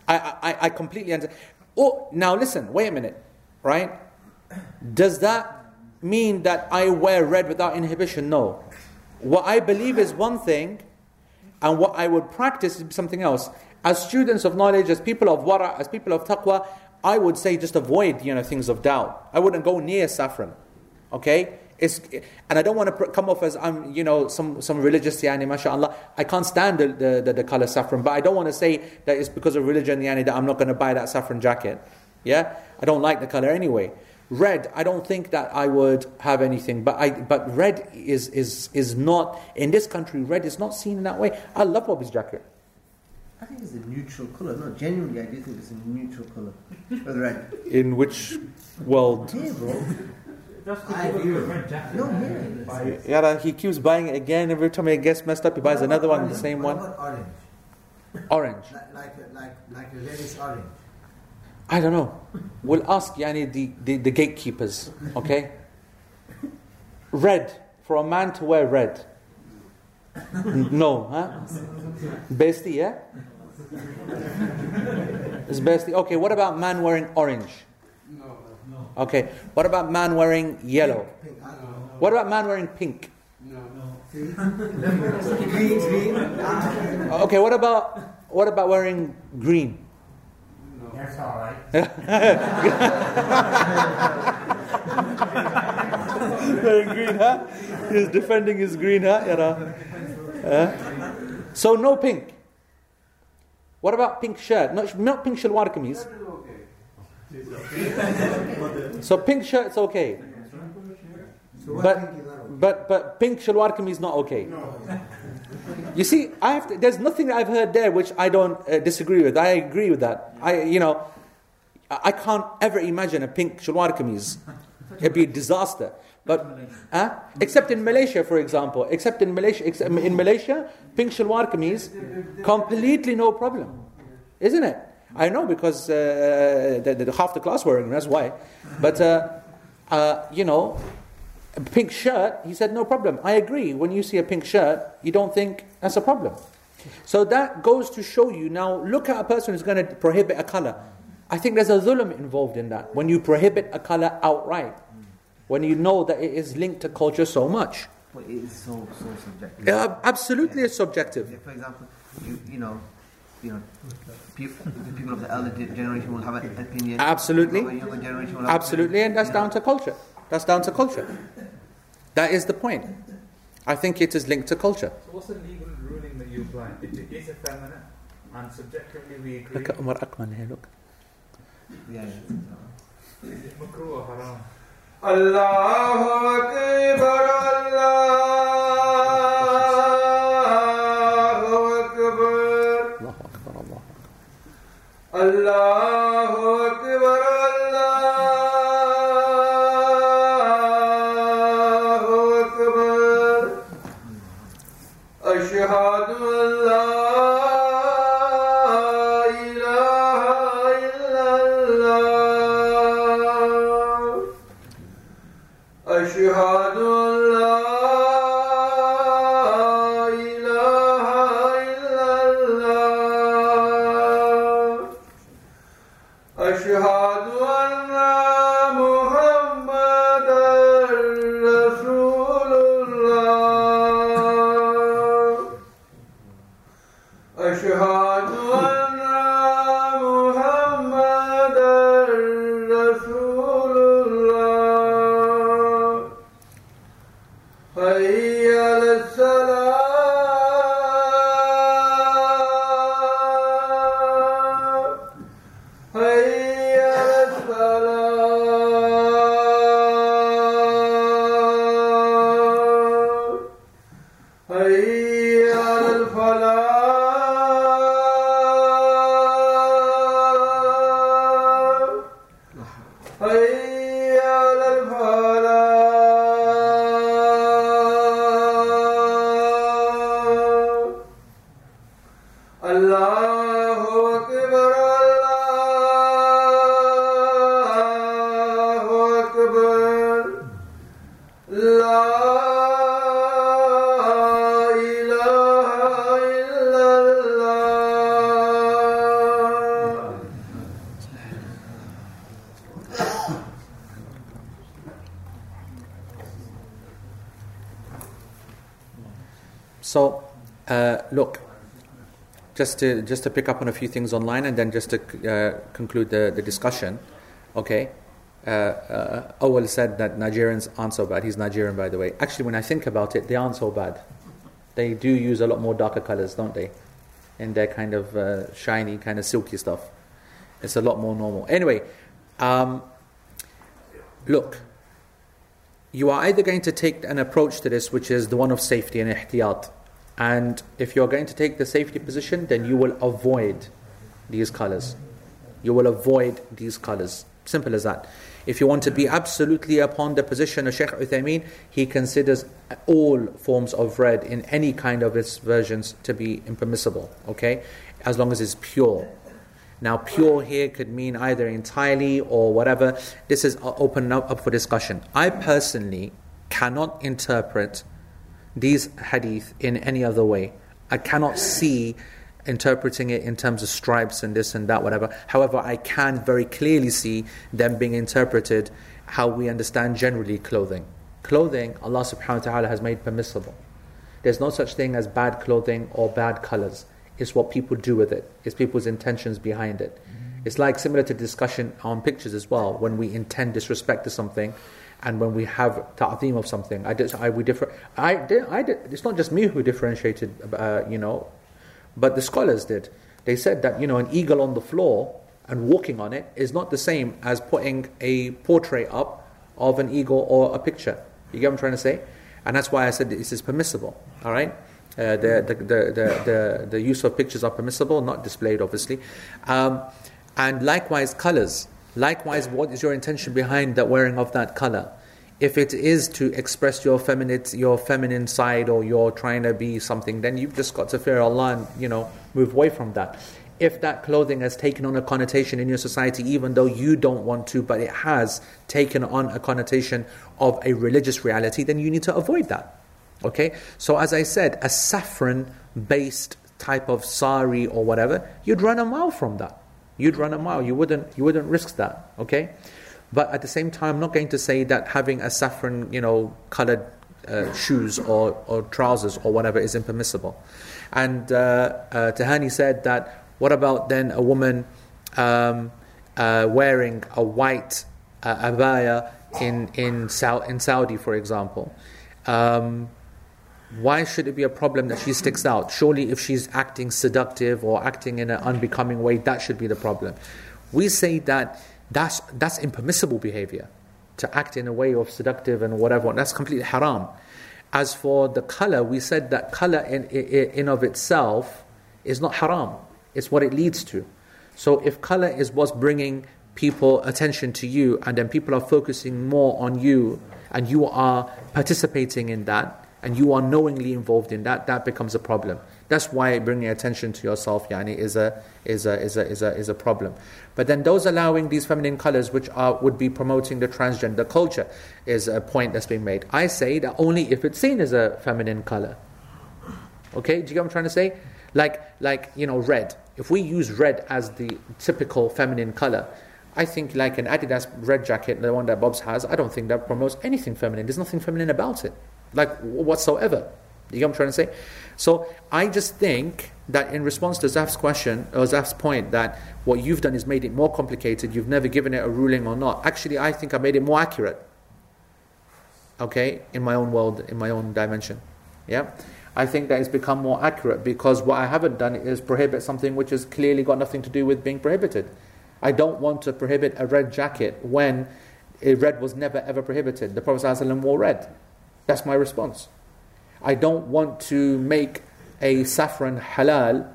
I, I, I completely understand. Oh, now listen. Wait a minute, right? Does that mean that I wear red without inhibition? No. What I believe is one thing, and what I would practice is something else. As students of knowledge, as people of wara, as people of taqwa, I would say just avoid you know things of doubt. I wouldn't go near saffron. Okay? It's, and I don't want to come off as I'm, you know, some, some religious, yani, mashallah. I can't stand the, the, the, the color saffron, but I don't want to say that it's because of religion, yani, that I'm not going to buy that saffron jacket. Yeah? I don't like the color anyway. Red, I don't think that I would have anything, but I, but red is, is, is not, in this country, red is not seen in that way. I love Bobby's jacket. I think it's a neutral colour. No, genuinely, I do think it's a neutral colour. With red. In which world? Here, bro. That's I you a with jacket. No, here. Yeah, he keeps buying it again. Every time he gets messed up, he buys another about one, the same What one. about orange? Orange. Like, like, like, like a reddish orange. I don't know. We'll ask yani, the, the, the gatekeepers, okay? Red. For a man to wear red. No, huh? Besti, yeah? It's besti. Okay, what about man wearing orange? No. No. Okay, what about man wearing yellow? Pink, I don't know. What about man wearing pink? (laughs) Okay, what about what about wearing green? That's all right. (laughs) wearing green, huh? He's defending his green, huh? You know? Huh? So no pink. What about pink shirt? Not, not pink shalwar kameez. So pink shirt's okay, So but is that? but but pink shalwar kameez not okay. You see, I have to, there's nothing I've heard there which I don't uh, disagree with. I agree with that. I you know, I can't ever imagine a pink shalwar kameez. It'd be a disaster. But except in Malaysia, for example, except in Malaysia, except in Malaysia, pink shalwar kameez, completely no problem, isn't it? I know because uh, the, the, half the class wearing. That's why. But uh, uh, you know, a pink shirt. He said no problem. I agree. When you see a pink shirt, you don't think that's a problem. So that goes to show you. Now look at a person who's going to prohibit a color. I think there's a zulm involved in that. When you prohibit a color outright, when you know that it is linked to culture so much. But it is so, so subjective. Yeah, absolutely, it's subjective. Yeah, For example, you, you know, you know, people, the people of the elder generation will have an opinion. Absolutely. People of the younger generation will have Absolutely, and that's down to culture. That's down to culture. That is the point. I think it is linked to culture. So what's the legal ruling that you apply? It is effeminate, and subjectively we agree. Look at Umar Akman here, look. Yeah, is it makruh or haram? Allahu Akbar, Allahu Akbar. Allahu Akbar, أشهد أن لا just to just to pick up on a few things online, and then just to uh, conclude the, the discussion. Okay, uh, uh, said that Nigerians aren't so bad. He's Nigerian, by the way. Actually, when I think about it, they aren't so bad. They do use a lot more darker colors, don't they? In their kind of uh, shiny, kind of silky stuff. It's a lot more normal. Anyway, um, look, you are either going to take an approach to this which is the one of safety and ihtiyat. And if you're going to take the safety position, then you will avoid these colors. You will avoid these colors. Simple as that. If you want to be absolutely upon the position of Sheikh Uthaymeen, he considers all forms of red in any kind of its versions to be impermissible, okay? As long as it's pure. Now, pure here could mean either entirely or whatever. This is open up, up for discussion. I personally cannot interpret these hadith in any other way. I cannot see interpreting it in terms of stripes and this and that, whatever. However, I can very clearly see them being interpreted how we understand generally clothing. Clothing, Allah subhanahu wa ta'ala has made permissible. There's no such thing as bad clothing or bad colors. It's what people do with it, it's people's intentions behind it. It's like similar to discussion on pictures as well, when we intend disrespect to something and when we have ta'zeem of something. I I, we differ, I did, I did, it's not just me who differentiated, uh, you know, but the scholars did. They said that, you know, an eagle on the floor and walking on it is not the same as putting a portrait up of an eagle or a picture. You get what I'm trying to say? And that's why I said this is permissible. All right? Uh, the, the, the, the, the, the use of pictures are permissible, not displayed, obviously. Um, and likewise, colors. Likewise, what is your intention behind the wearing of that color? If it is to express your feminine, your feminine side, or you're trying to be something, then you've just got to fear Allah and you know move away from that. If that clothing has taken on a connotation in your society, even though you don't want to, but it has taken on a connotation of a religious reality, then you need to avoid that. Okay? So, as I said, a saffron based type of sari or whatever, you'd run a mile from that. You'd run a mile. You wouldn't, you wouldn't risk that. Okay? But at the same time, I'm not going to say that having a saffron, you know, colored uh, shoes or, or trousers or whatever is impermissible. And uh, uh, Tahani said that, what about then a woman um, uh, wearing a white uh, abaya in, in, Sau- in Saudi, for example? um, why should it be a problem that she sticks out? Surely, if she's acting seductive or acting in an unbecoming way, that should be the problem. We say that that's, that's impermissible behavior to act in a way of seductive and whatever. That's completely haram. As for the color, we said that color in, in, in of itself is not haram. It's what it leads to. So if color is what's bringing people attention to you, and then people are focusing more on you, and you are participating in that, and you are knowingly involved in that, that becomes a problem. That's why bringing attention to yourself, yani, is a is a is a is a is a problem. But then those allowing these feminine colors, which are would be promoting the transgender culture, is a point that's being made. I say that only if it's seen as a feminine color. Okay, do you get what I'm trying to say? Like like you know red. If we use red as the typical feminine color, I think like an Adidas red jacket, the one that Bob's has, I don't think that promotes anything feminine. There's nothing feminine about it like whatsoever. You get what I'm trying to say? So I just think that in response to Zaf's question, or Zaf's point, that what you've done is made it more complicated, you've never given it a ruling or not. Actually, I think I made it more accurate. Okay? In my own world, in my own dimension. Yeah? I think that it's become more accurate because what I haven't done is prohibit something which has clearly got nothing to do with being prohibited. I don't want to prohibit a red jacket when a red was never ever prohibited. The Prophet ﷺ wore red. That's my response. I don't want to make a saffron halal,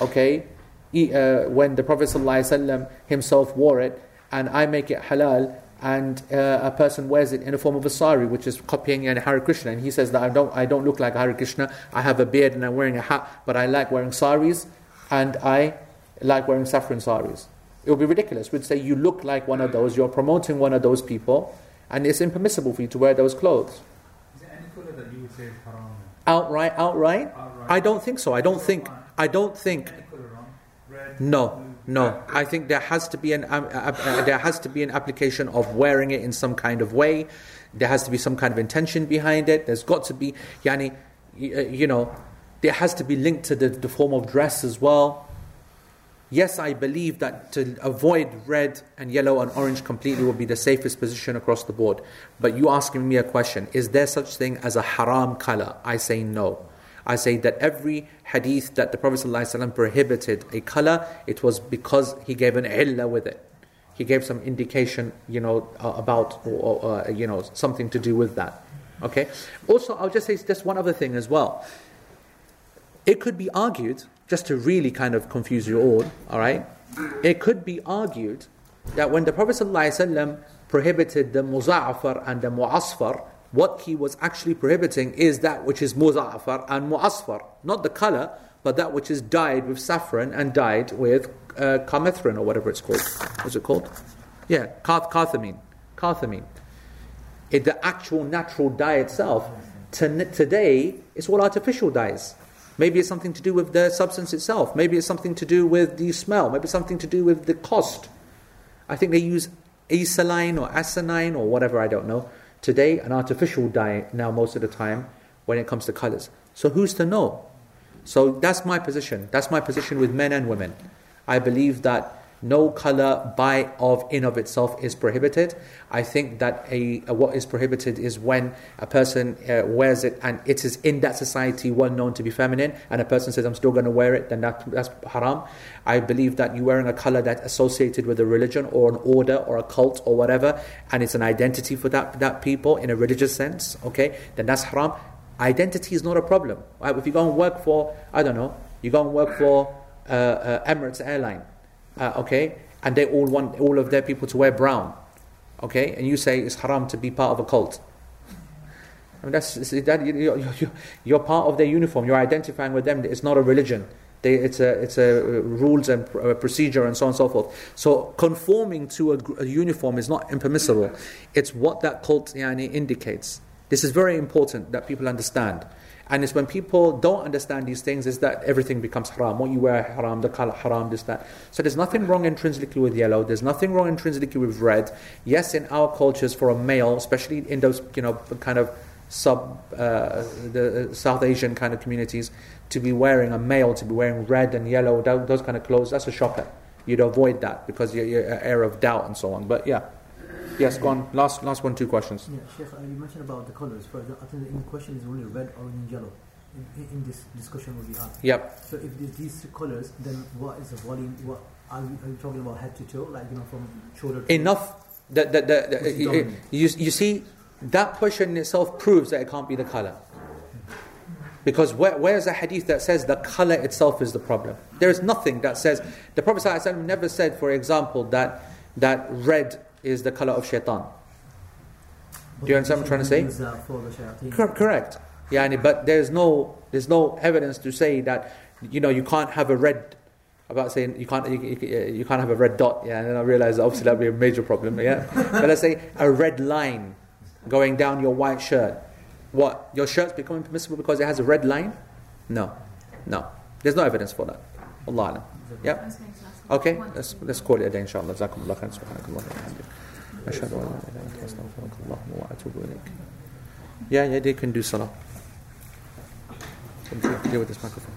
okay, uh, when the Prophet ﷺ himself wore it, and I make it halal, and uh, a person wears it in the form of a sari, which is copying an Hare Krishna, and he says that I don't, I don't look like Hare Krishna, I have a beard and I'm wearing a hat, but I like wearing saris, and I like wearing saffron saris. It would be ridiculous. We'd say you look like one of those, you're promoting one of those people, and it's impermissible for you to wear those clothes? Outright, outright? outright? I don't think so. I don't think. I don't think. No, no. I think there has to be an um, uh, uh, there has to be an application of wearing it in some kind of way. There has to be some kind of intention behind it. There's got to be, yani, uh, you know, there has to be linked to the, the form of dress as well. Yes, I believe that to avoid red and yellow and orange completely would be the safest position across the board. But you asking me a question, is there such thing as a haram color? I say no. I say that every hadith that the Prophet ﷺ prohibited a color, it was because he gave an illah with it. He gave some indication, you know, uh, about, or, uh, you know, something to do with that. Okay? Also, I'll just say just one other thing as well. It could be argued just to really kind of confuse you all, all right? It could be argued that when the Prophet ﷺ prohibited the muza'afar and the mu'asfar, what he was actually prohibiting is that which is muza'afar and mu'asfar, not the color, but that which is dyed with saffron and dyed with uh, or whatever it's called. What's it called? Yeah, carthamine. Carthamine. It, the actual natural dye itself, today, it's all artificial dyes. Maybe it's something to do with the substance itself. Maybe it's something to do with the smell. Maybe it's something to do with the cost. I think they use acetylene or asinine or whatever, I don't know. Today, an artificial dye now most of the time when it comes to colors. So who's to know? So that's my position. That's my position with men and women. I believe that no color by of in of itself is prohibited. I think that a, a what is prohibited is when a person uh, wears it and it is in that society well known to be feminine, and a person says, "I'm still going to wear it," then that, that's haram. I believe that you wearing a color that's associated with a religion or an order or a cult or whatever, and it's an identity for that that people in a religious sense. Okay, then that's haram. Identity is not a problem. Right? If you go and work for, I don't know, you go and work for uh, uh, Emirates Airline uh, okay, and they all want all of their people to wear brown, okay, and you say it's haram to be part of a cult. I mean, that's that you're, you're, part of their uniform. You're identifying with them. It's not a religion. They, it's a it's a rules and a procedure and so on and so forth. So conforming to a, a uniform is not impermissible. It's what that cult yani, indicates. This is very important that people understand. And it's when people don't understand these things is that everything becomes haram. What you wear haram, the color haram, this, that. So there's nothing wrong intrinsically with yellow. There's nothing wrong intrinsically with red. Yes, in our cultures, for a male, especially in those, you know, kind of sub, uh, the South Asian kind of communities, to be wearing a male, to be wearing red and yellow, those kind of clothes, that's a shocker. You'd avoid that because you're, you're an air of doubt and so on. But yeah. Yes, go on. Last, last one, two questions. Yeah, Sheikh, uh, you mentioned about the colors. For example, I think in the question is only red, orange, and yellow. In, in, this discussion we had. Yep. So if there's these colors, then what is the volume? What are you, are you talking about head to toe, like you know, from shoulder to Enough. The, Which is you, you, see, that question in itself proves that it can't be the color. Because where, where's the hadith that says the color itself is the problem? There is nothing that says. The Prophet ﷺ never said, for example, that, that red is the color of shaitan. Do you understand what I'm trying to say? Uh, for the shayateen. Cor- correct. Yani, but there's no there's no evidence to say that you know you can't have a red. About saying you can't you, you, you can't have a red dot. Yeah, and then I realized obviously that would be a major problem. Yeah, (laughs) but let's say a red line going down your white shirt. What your shirt's becoming permissible because it has a red line? No, no. There's no evidence for that. Allah alam. Okay, let's, let's call it a day, inshallah. Jazakum Allah khair. Subhanakum Allah khair. Yeah, yeah, they can do salah. Deal with this microphone.